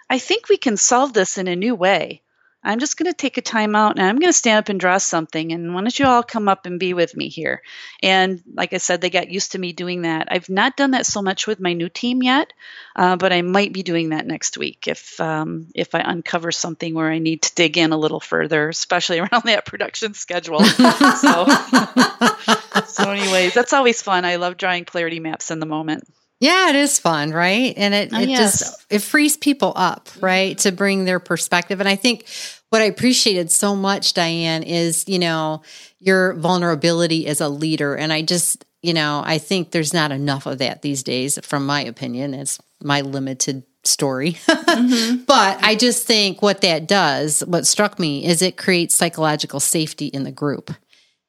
I think we can solve this in a new way. I'm just going to take a time out and I'm going to stand up and draw something. And why don't you all come up and be with me here? And like I said, they got used to me doing that. I've not done that so much with my new team yet, uh, but I might be doing that next week if um, if I uncover something where I need to dig in a little further, especially around that production schedule. so, so, anyways, that's always fun. I love drawing polarity maps in the moment. Yeah, it is fun, right? And it, oh, it yes. just it frees people up, right, to bring their perspective. And I think what I appreciated so much, Diane, is you know your vulnerability as a leader. And I just, you know, I think there's not enough of that these days, from my opinion. It's my limited story. mm-hmm. But I just think what that does, what struck me, is it creates psychological safety in the group.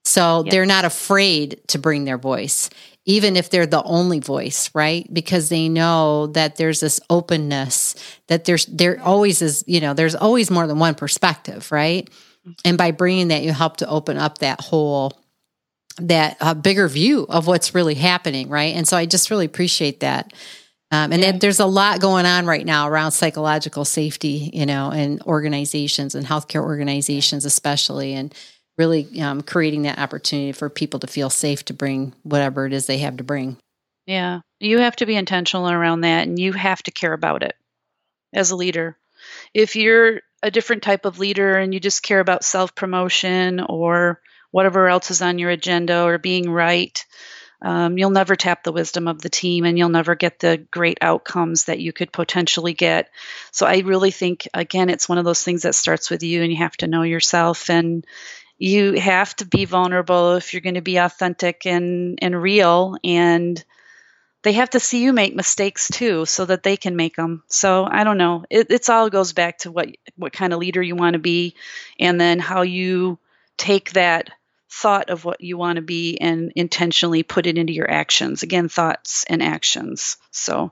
So yep. they're not afraid to bring their voice even if they're the only voice, right? Because they know that there's this openness that there's there always is, you know, there's always more than one perspective, right? And by bringing that, you help to open up that whole that uh, bigger view of what's really happening, right? And so I just really appreciate that. Um, and yeah. there's a lot going on right now around psychological safety, you know, and organizations and healthcare organizations, especially. And really um, creating that opportunity for people to feel safe to bring whatever it is they have to bring. Yeah, you have to be intentional around that and you have to care about it as a leader. If you're a different type of leader and you just care about self promotion or whatever else is on your agenda or being right, um, you'll never tap the wisdom of the team and you'll never get the great outcomes that you could potentially get. So I really think, again, it's one of those things that starts with you and you have to know yourself and you have to be vulnerable if you're going to be authentic and, and real and they have to see you make mistakes too so that they can make them so i don't know. It, it's all goes back to what what kind of leader you want to be and then how you take that thought of what you want to be and intentionally put it into your actions. Again thoughts and actions. So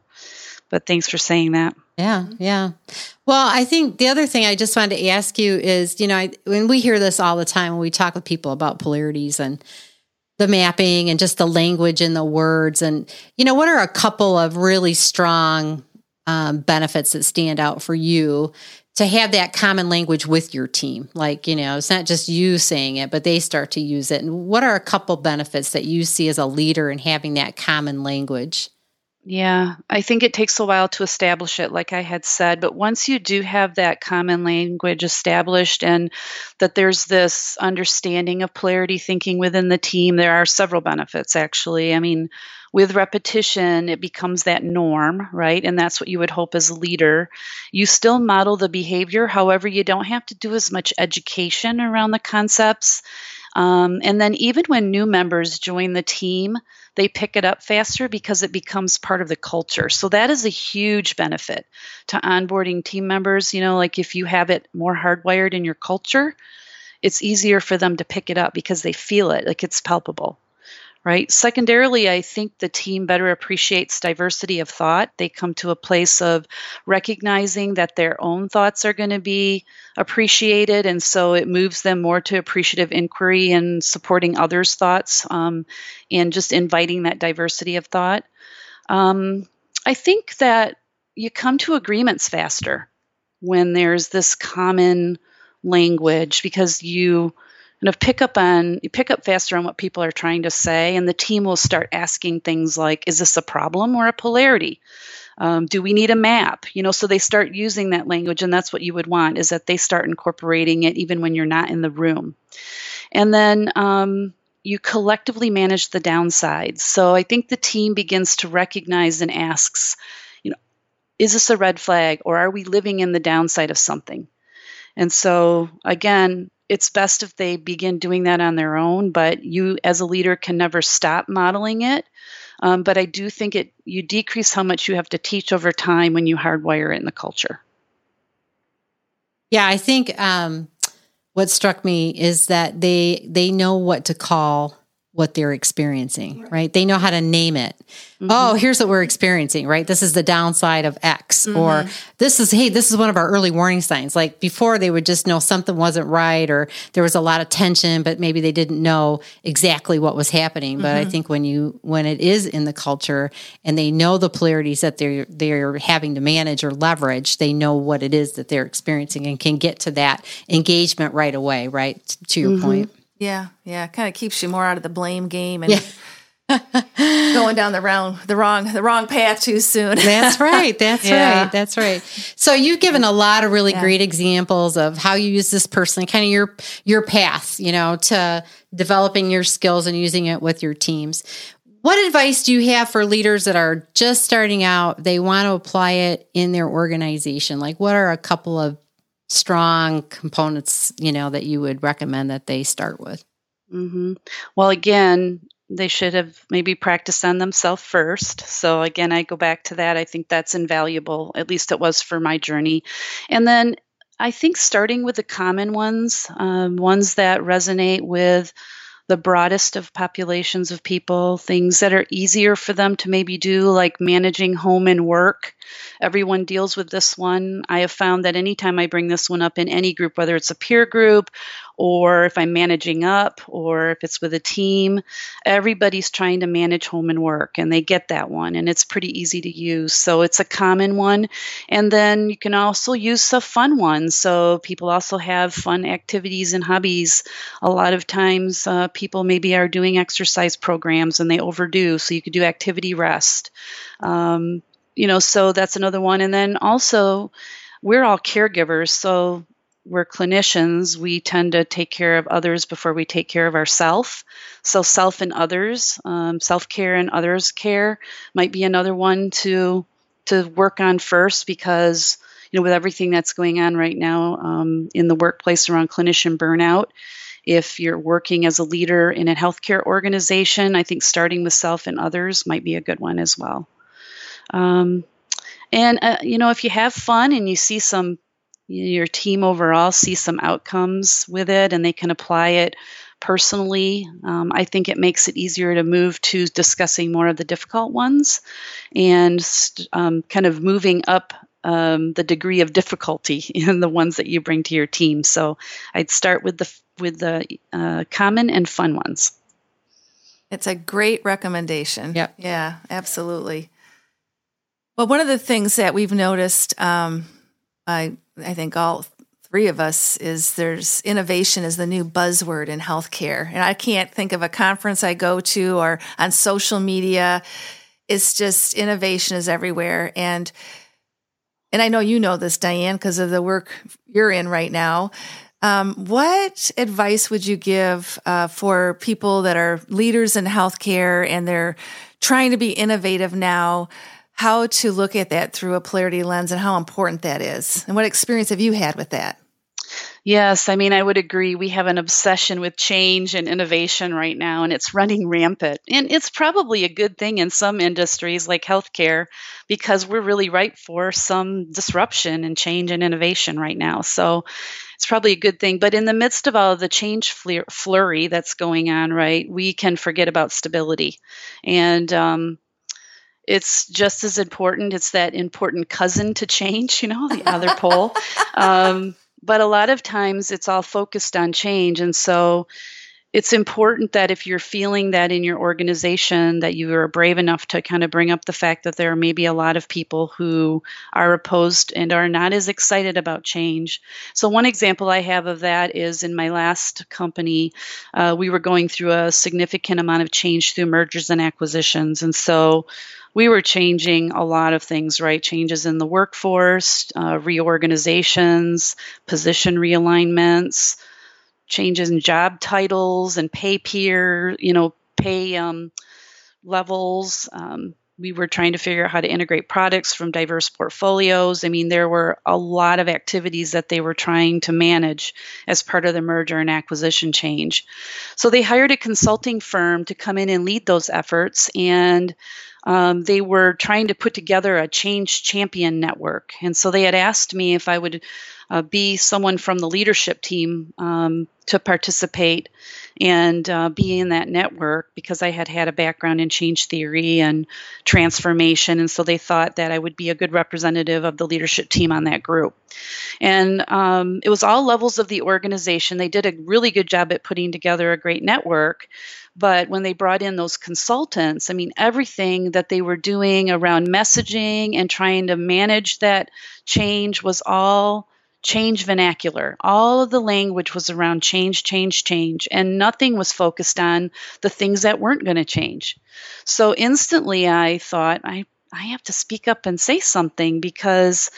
but thanks for saying that yeah, yeah. Well, I think the other thing I just wanted to ask you is, you know, I, when we hear this all the time when we talk with people about polarities and the mapping and just the language and the words, and you know, what are a couple of really strong um, benefits that stand out for you to have that common language with your team? Like, you know, it's not just you saying it, but they start to use it. And what are a couple benefits that you see as a leader in having that common language? Yeah, I think it takes a while to establish it, like I had said. But once you do have that common language established and that there's this understanding of polarity thinking within the team, there are several benefits actually. I mean, with repetition, it becomes that norm, right? And that's what you would hope as a leader. You still model the behavior, however, you don't have to do as much education around the concepts. Um, and then even when new members join the team, they pick it up faster because it becomes part of the culture. So that is a huge benefit to onboarding team members. You know, like if you have it more hardwired in your culture, it's easier for them to pick it up because they feel it, like it's palpable right? Secondarily, I think the team better appreciates diversity of thought. They come to a place of recognizing that their own thoughts are going to be appreciated, and so it moves them more to appreciative inquiry and supporting others' thoughts um, and just inviting that diversity of thought. Um, I think that you come to agreements faster when there's this common language because you kind of pick up on you pick up faster on what people are trying to say and the team will start asking things like is this a problem or a polarity? Um, do we need a map? You know so they start using that language and that's what you would want is that they start incorporating it even when you're not in the room. And then um, you collectively manage the downsides. So i think the team begins to recognize and asks you know is this a red flag or are we living in the downside of something? And so again it's best if they begin doing that on their own, but you as a leader can never stop modeling it. Um, but I do think it you decrease how much you have to teach over time when you hardwire it in the culture. Yeah, I think um, what struck me is that they they know what to call what they're experiencing, right? They know how to name it. Mm-hmm. Oh, here's what we're experiencing, right? This is the downside of X, mm-hmm. or this is, hey, this is one of our early warning signs. Like before, they would just know something wasn't right, or there was a lot of tension, but maybe they didn't know exactly what was happening. But mm-hmm. I think when you, when it is in the culture and they know the polarities that they're, they're having to manage or leverage, they know what it is that they're experiencing and can get to that engagement right away, right? To your mm-hmm. point. Yeah, yeah, kind of keeps you more out of the blame game and yeah. going down the wrong the wrong the wrong path too soon. That's right. That's yeah. right. That's right. So you've given a lot of really yeah. great examples of how you use this personally, kind of your your path, you know, to developing your skills and using it with your teams. What advice do you have for leaders that are just starting out? They want to apply it in their organization. Like what are a couple of strong components, you know, that you would recommend that they start with? Mm-hmm. Well, again, they should have maybe practiced on themselves first. So, again, I go back to that. I think that's invaluable. At least it was for my journey. And then I think starting with the common ones, um, ones that resonate with the broadest of populations of people, things that are easier for them to maybe do, like managing home and work. Everyone deals with this one. I have found that anytime I bring this one up in any group, whether it's a peer group or if I'm managing up or if it's with a team, everybody's trying to manage home and work and they get that one and it's pretty easy to use. So it's a common one. And then you can also use a fun one. So people also have fun activities and hobbies. A lot of times uh, people maybe are doing exercise programs and they overdo. So you could do activity rest. Um, you know, so that's another one. And then also, we're all caregivers. So we're clinicians, we tend to take care of others before we take care of ourselves. So, self and others, um, self care and others care might be another one to to work on first because you know with everything that's going on right now um, in the workplace around clinician burnout. If you're working as a leader in a healthcare organization, I think starting with self and others might be a good one as well. Um, and uh, you know, if you have fun and you see some your team overall see some outcomes with it and they can apply it personally. Um, I think it makes it easier to move to discussing more of the difficult ones and um, kind of moving up um, the degree of difficulty in the ones that you bring to your team. So I'd start with the with the uh, common and fun ones. It's a great recommendation. Yep. Yeah, absolutely. Well, one of the things that we've noticed um, I I think all three of us is there's innovation is the new buzzword in healthcare. And I can't think of a conference I go to or on social media. It's just innovation is everywhere. And and I know you know this, Diane, because of the work you're in right now. Um, what advice would you give uh, for people that are leaders in healthcare and they're trying to be innovative now? How to look at that through a polarity lens and how important that is. And what experience have you had with that? Yes, I mean, I would agree. We have an obsession with change and innovation right now, and it's running rampant. And it's probably a good thing in some industries like healthcare because we're really ripe for some disruption and change and innovation right now. So it's probably a good thing. But in the midst of all of the change flurry that's going on, right, we can forget about stability. And, um, it's just as important. It's that important cousin to change, you know, the other pole. Um, but a lot of times it's all focused on change. And so it's important that if you're feeling that in your organization that you are brave enough to kind of bring up the fact that there are maybe a lot of people who are opposed and are not as excited about change so one example i have of that is in my last company uh, we were going through a significant amount of change through mergers and acquisitions and so we were changing a lot of things, right? Changes in the workforce, uh, reorganizations, position realignments, changes in job titles and pay peer, you know, pay um, levels. Um, we were trying to figure out how to integrate products from diverse portfolios. I mean, there were a lot of activities that they were trying to manage as part of the merger and acquisition change. So they hired a consulting firm to come in and lead those efforts. And um, they were trying to put together a change champion network. And so they had asked me if I would uh, be someone from the leadership team um, to participate and uh, be in that network because I had had a background in change theory and transformation. And so they thought that I would be a good representative of the leadership team on that group. And um, it was all levels of the organization. They did a really good job at putting together a great network. But when they brought in those consultants, I mean, everything that they were doing around messaging and trying to manage that change was all change vernacular. All of the language was around change, change, change, and nothing was focused on the things that weren't going to change. So instantly I thought, I, I have to speak up and say something because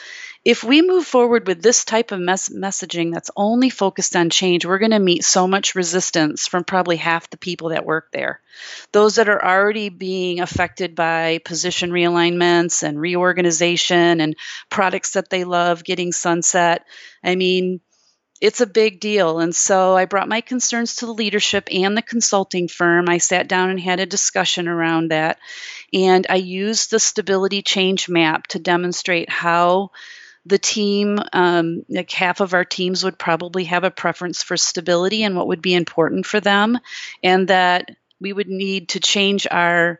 if we move forward with this type of mes- messaging that's only focused on change, we're going to meet so much resistance from probably half the people that work there. Those that are already being affected by position realignments and reorganization and products that they love getting sunset. I mean, it's a big deal. And so I brought my concerns to the leadership and the consulting firm. I sat down and had a discussion around that. And I used the stability change map to demonstrate how the team, um, like half of our teams would probably have a preference for stability and what would be important for them, and that we would need to change our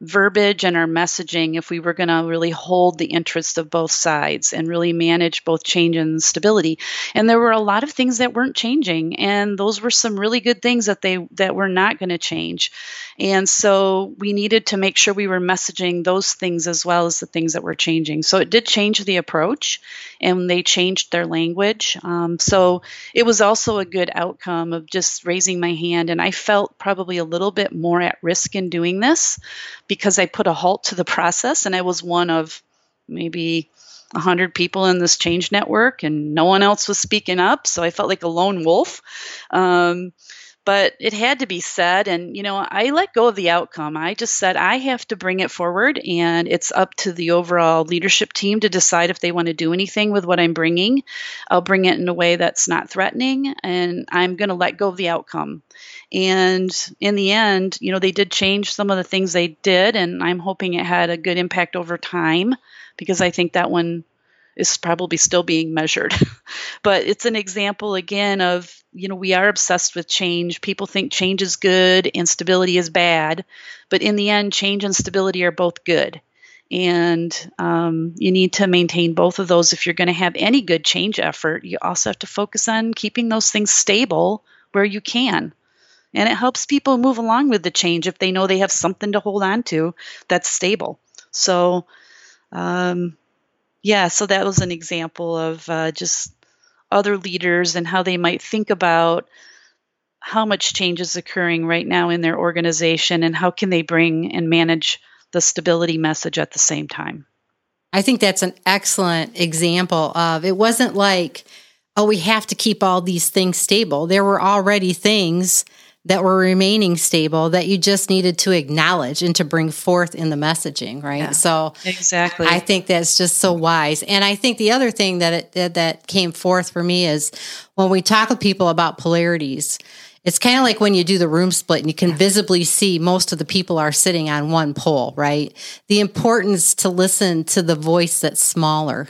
verbiage and our messaging if we were going to really hold the interests of both sides and really manage both change and stability. And there were a lot of things that weren't changing and those were some really good things that they that were not going to change. And so we needed to make sure we were messaging those things as well as the things that were changing. So it did change the approach and they changed their language. Um, so it was also a good outcome of just raising my hand and i felt probably a little bit more at risk in doing this because I put a halt to the process and I was one of maybe 100 people in this change network and no one else was speaking up. So I felt like a lone wolf. Um, but it had to be said. And, you know, I let go of the outcome. I just said, I have to bring it forward, and it's up to the overall leadership team to decide if they want to do anything with what I'm bringing. I'll bring it in a way that's not threatening, and I'm going to let go of the outcome. And in the end, you know, they did change some of the things they did, and I'm hoping it had a good impact over time because I think that one is probably still being measured. but it's an example again of, you know, we are obsessed with change. People think change is good and stability is bad. But in the end, change and stability are both good. And um, you need to maintain both of those if you're going to have any good change effort. You also have to focus on keeping those things stable where you can. And it helps people move along with the change if they know they have something to hold on to that's stable. So, um, yeah, so that was an example of uh, just other leaders and how they might think about how much change is occurring right now in their organization and how can they bring and manage the stability message at the same time. I think that's an excellent example of it wasn't like, oh, we have to keep all these things stable. There were already things that were remaining stable that you just needed to acknowledge and to bring forth in the messaging, right? Yeah, so exactly, I think that's just so wise. And I think the other thing that it, that came forth for me is when we talk with people about polarities. It's kind of like when you do the room split and you can visibly see most of the people are sitting on one pole, right? The importance to listen to the voice that's smaller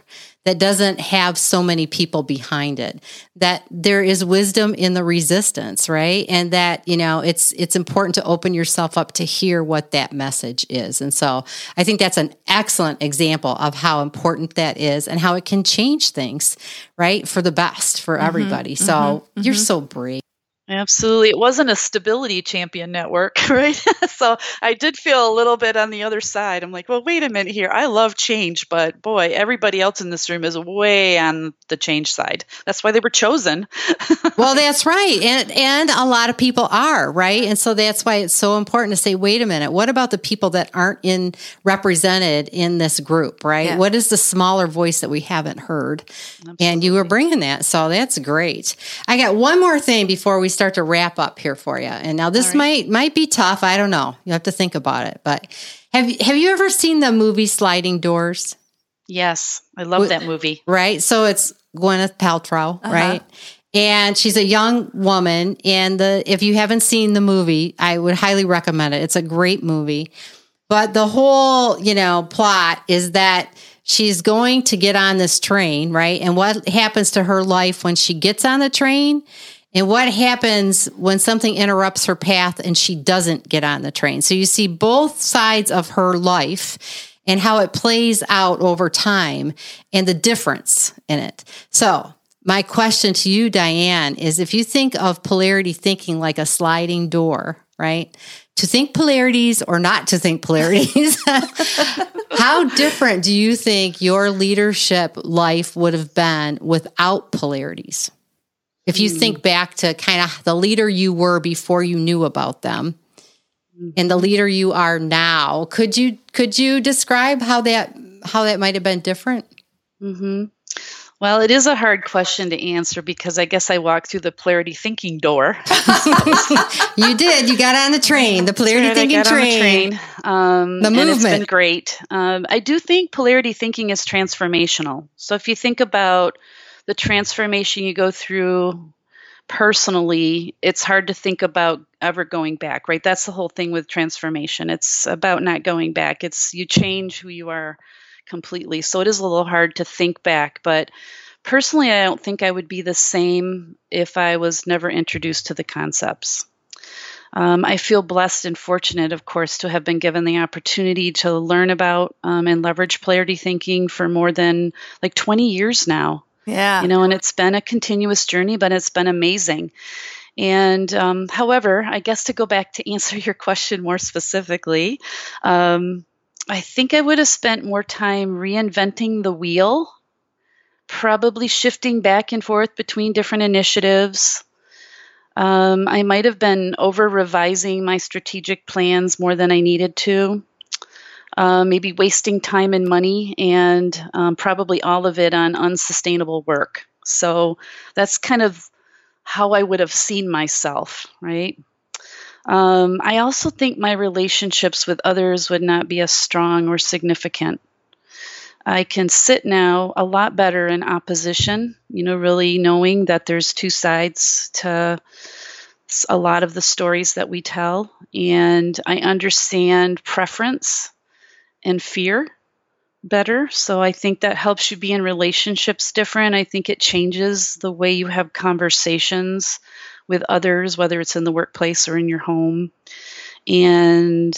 that doesn't have so many people behind it that there is wisdom in the resistance right? And that you know it's it's important to open yourself up to hear what that message is. And so i think that's an excellent example of how important that is and how it can change things right for the best for mm-hmm, everybody. Mm-hmm, so mm-hmm, you're so brave Absolutely. It wasn't a stability champion network, right? so I did feel a little bit on the other side. I'm like, well, wait a minute here. I love change, but boy, everybody else in this room is way on the change side. That's why they were chosen. well, that's right. And and a lot of people are, right? And so that's why it's so important to say, wait a minute, what about the people that aren't in represented in this group, right? Yeah. What is the smaller voice that we haven't heard? Absolutely. And you were bringing that. So that's great. I got one more thing before we start to wrap up here for you. And now this right. might might be tough. I don't know. You have to think about it. But have have you ever seen the movie Sliding Doors? Yes, I love that movie. Right. So it's Gwyneth Paltrow, uh-huh. right? And she's a young woman. And the if you haven't seen the movie, I would highly recommend it. It's a great movie. But the whole, you know, plot is that she's going to get on this train, right? And what happens to her life when she gets on the train? And what happens when something interrupts her path and she doesn't get on the train? So you see both sides of her life and how it plays out over time and the difference in it. So, my question to you, Diane, is if you think of polarity thinking like a sliding door, right? To think polarities or not to think polarities, how different do you think your leadership life would have been without polarities? If you mm. think back to kind of the leader you were before you knew about them, and the leader you are now. Could you could you describe how that how that might have been different? Mm-hmm. Well, it is a hard question to answer because I guess I walked through the polarity thinking door. you did. You got on the train, the polarity thinking train. The, train. Um, the movement. It's been great. Um, I do think polarity thinking is transformational. So if you think about the transformation you go through personally, it's hard to think about ever going back, right? That's the whole thing with transformation. It's about not going back. It's you change who you are completely. So it is a little hard to think back, but personally, I don't think I would be the same if I was never introduced to the concepts. Um, I feel blessed and fortunate, of course, to have been given the opportunity to learn about um, and leverage polarity thinking for more than like 20 years now. Yeah. You know, and it's been a continuous journey, but it's been amazing. And um, however, I guess to go back to answer your question more specifically, um, I think I would have spent more time reinventing the wheel, probably shifting back and forth between different initiatives. Um, I might have been over revising my strategic plans more than I needed to uh, maybe wasting time and money, and um, probably all of it on unsustainable work. So that's kind of how I would have seen myself, right? Um, I also think my relationships with others would not be as strong or significant. I can sit now a lot better in opposition, you know, really knowing that there's two sides to a lot of the stories that we tell. And I understand preference and fear better. So I think that helps you be in relationships different. I think it changes the way you have conversations with others, whether it's in the workplace or in your home. And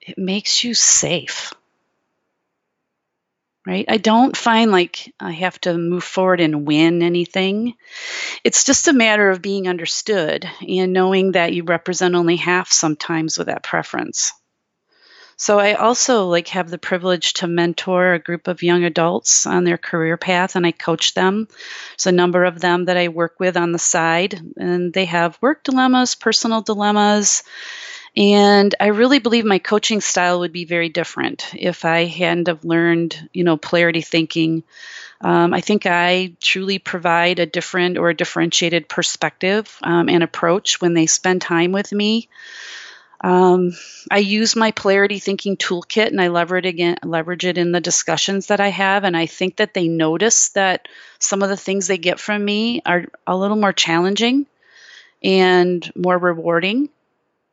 it makes you safe. Right? I don't find like I have to move forward and win anything. It's just a matter of being understood and knowing that you represent only half sometimes with that preference. So I also like have the privilege to mentor a group of young adults on their career path and I coach them. There's a number of them that I work with on the side and they have work dilemmas, personal dilemmas. And I really believe my coaching style would be very different if I hadn't have learned, you know, polarity thinking. Um, I think I truly provide a different or a differentiated perspective um, and approach when they spend time with me. Um, I use my polarity thinking toolkit and I leverage it again, leverage it in the discussions that I have. And I think that they notice that some of the things they get from me are a little more challenging and more rewarding.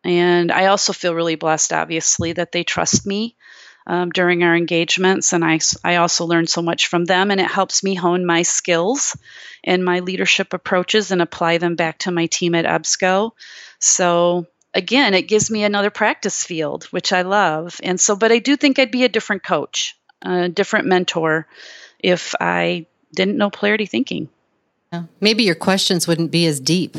And I also feel really blessed, obviously, that they trust me um, during our engagements. And I, I also learn so much from them, and it helps me hone my skills and my leadership approaches and apply them back to my team at EBSCO. So again, it gives me another practice field, which I love. And so, but I do think I'd be a different coach, a different mentor if I didn't know polarity thinking. Maybe your questions wouldn't be as deep.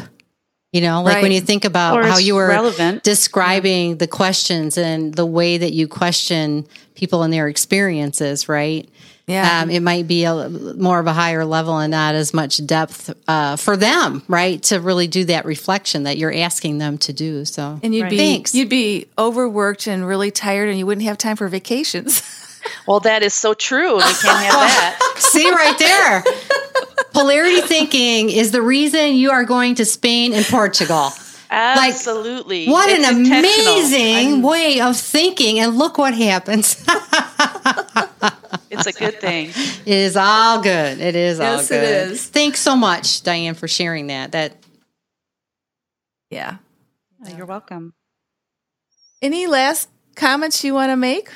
You know, like right. when you think about or how you were relevant. describing the questions and the way that you question people and their experiences, right? Yeah. Um, it might be a more of a higher level and not as much depth uh, for them, right? To really do that reflection that you're asking them to do. So, and you'd right. be Thanks. you'd be overworked and really tired, and you wouldn't have time for vacations. well, that is so true. We can't have that. See right there. Polarity thinking is the reason you are going to Spain and Portugal. Absolutely. Like, what it's an amazing I'm, way of thinking, and look what happens. it's a good thing. It is all good. It is yes, all good. It is. Thanks so much, Diane, for sharing that. That yeah. Oh, you're welcome. Any last comments you want to make?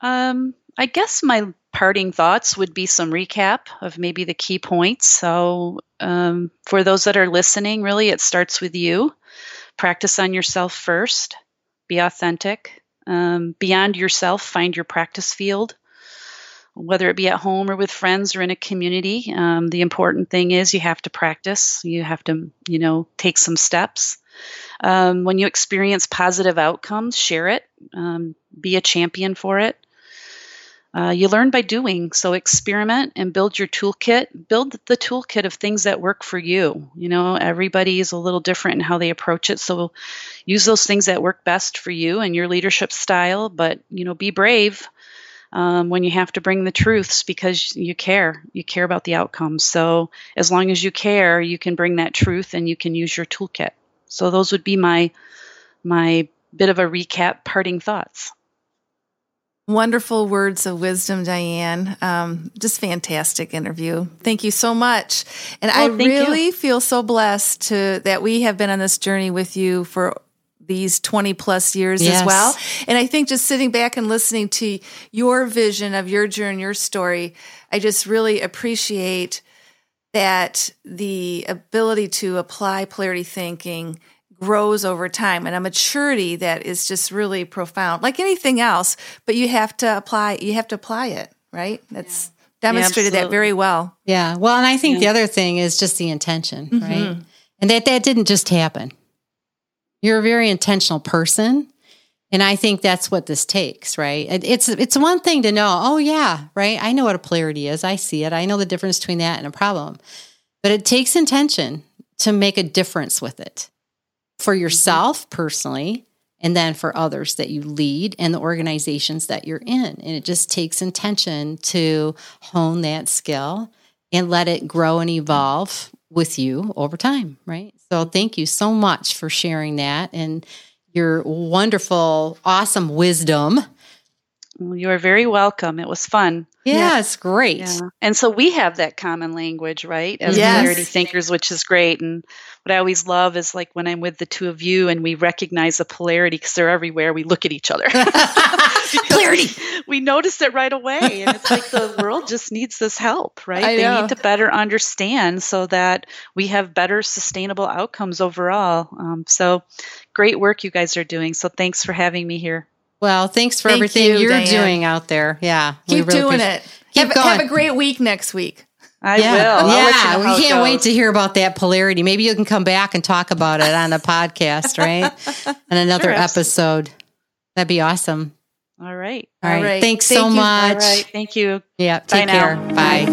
Um, I guess my parting thoughts would be some recap of maybe the key points. So, um, for those that are listening, really, it starts with you. Practice on yourself first, be authentic. Um, beyond yourself, find your practice field, whether it be at home or with friends or in a community. Um, the important thing is you have to practice, you have to, you know, take some steps. Um, when you experience positive outcomes, share it, um, be a champion for it. Uh, you learn by doing, so experiment and build your toolkit. Build the toolkit of things that work for you. You know, everybody is a little different in how they approach it, so use those things that work best for you and your leadership style. But you know, be brave um, when you have to bring the truths because you care. You care about the outcomes. So as long as you care, you can bring that truth and you can use your toolkit. So those would be my my bit of a recap, parting thoughts. Wonderful words of wisdom, Diane. Um, just fantastic interview. Thank you so much. And I really you. feel so blessed to that we have been on this journey with you for these 20 plus years yes. as well. And I think just sitting back and listening to your vision of your journey, your story, I just really appreciate that the ability to apply polarity thinking grows over time and a maturity that is just really profound like anything else but you have to apply you have to apply it right? That's yeah. demonstrated yeah, that very well. Yeah. Well and i think yeah. the other thing is just the intention mm-hmm. right? And that that didn't just happen. You're a very intentional person and i think that's what this takes right? It's it's one thing to know oh yeah right? I know what a polarity is. I see it. I know the difference between that and a problem. But it takes intention to make a difference with it for mm-hmm. yourself personally and then for others that you lead and the organizations that you're in. And it just takes intention to hone that skill and let it grow and evolve with you over time, right? So thank you so much for sharing that and your wonderful, awesome wisdom you are very welcome. It was fun. Yeah, it's great. Yeah. And so we have that common language, right? As yes. polarity thinkers, which is great. And what I always love is like when I'm with the two of you and we recognize the polarity because they're everywhere, we look at each other. polarity. We, we, notice it right away. And it's like the world just needs this help, right? I they know. need to better understand so that we have better sustainable outcomes overall. Um, so great work you guys are doing. So thanks for having me here. Well, thanks for Thank everything you, are doing out there. Yeah. Keep really doing it. Keep have, have, a great week next week. I yeah. will. I'll yeah. You know we can't wait to hear about that polarity. Maybe you can come back and talk about it on the podcast, right? And another sure, episode. That'd be awesome. All right. All right. All right. Thanks Thank so you. much. All right. Thank you. Yeah. Take Bye care. Now. Bye.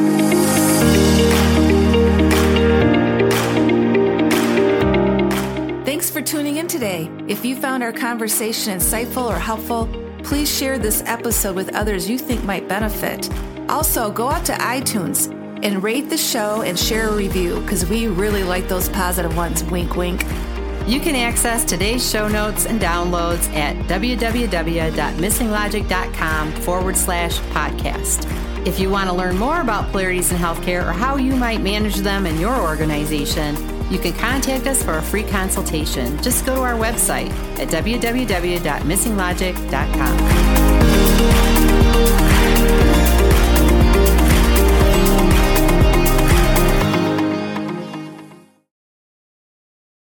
Thanks for tuning in today. If you found our conversation insightful or helpful, please share this episode with others you think might benefit. Also, go out to iTunes and rate the show and share a review because we really like those positive ones. Wink, wink. You can access today's show notes and downloads at www.missinglogic.com forward slash podcast. If you want to learn more about polarities in healthcare or how you might manage them in your organization, you can contact us for a free consultation. Just go to our website at www.missinglogic.com.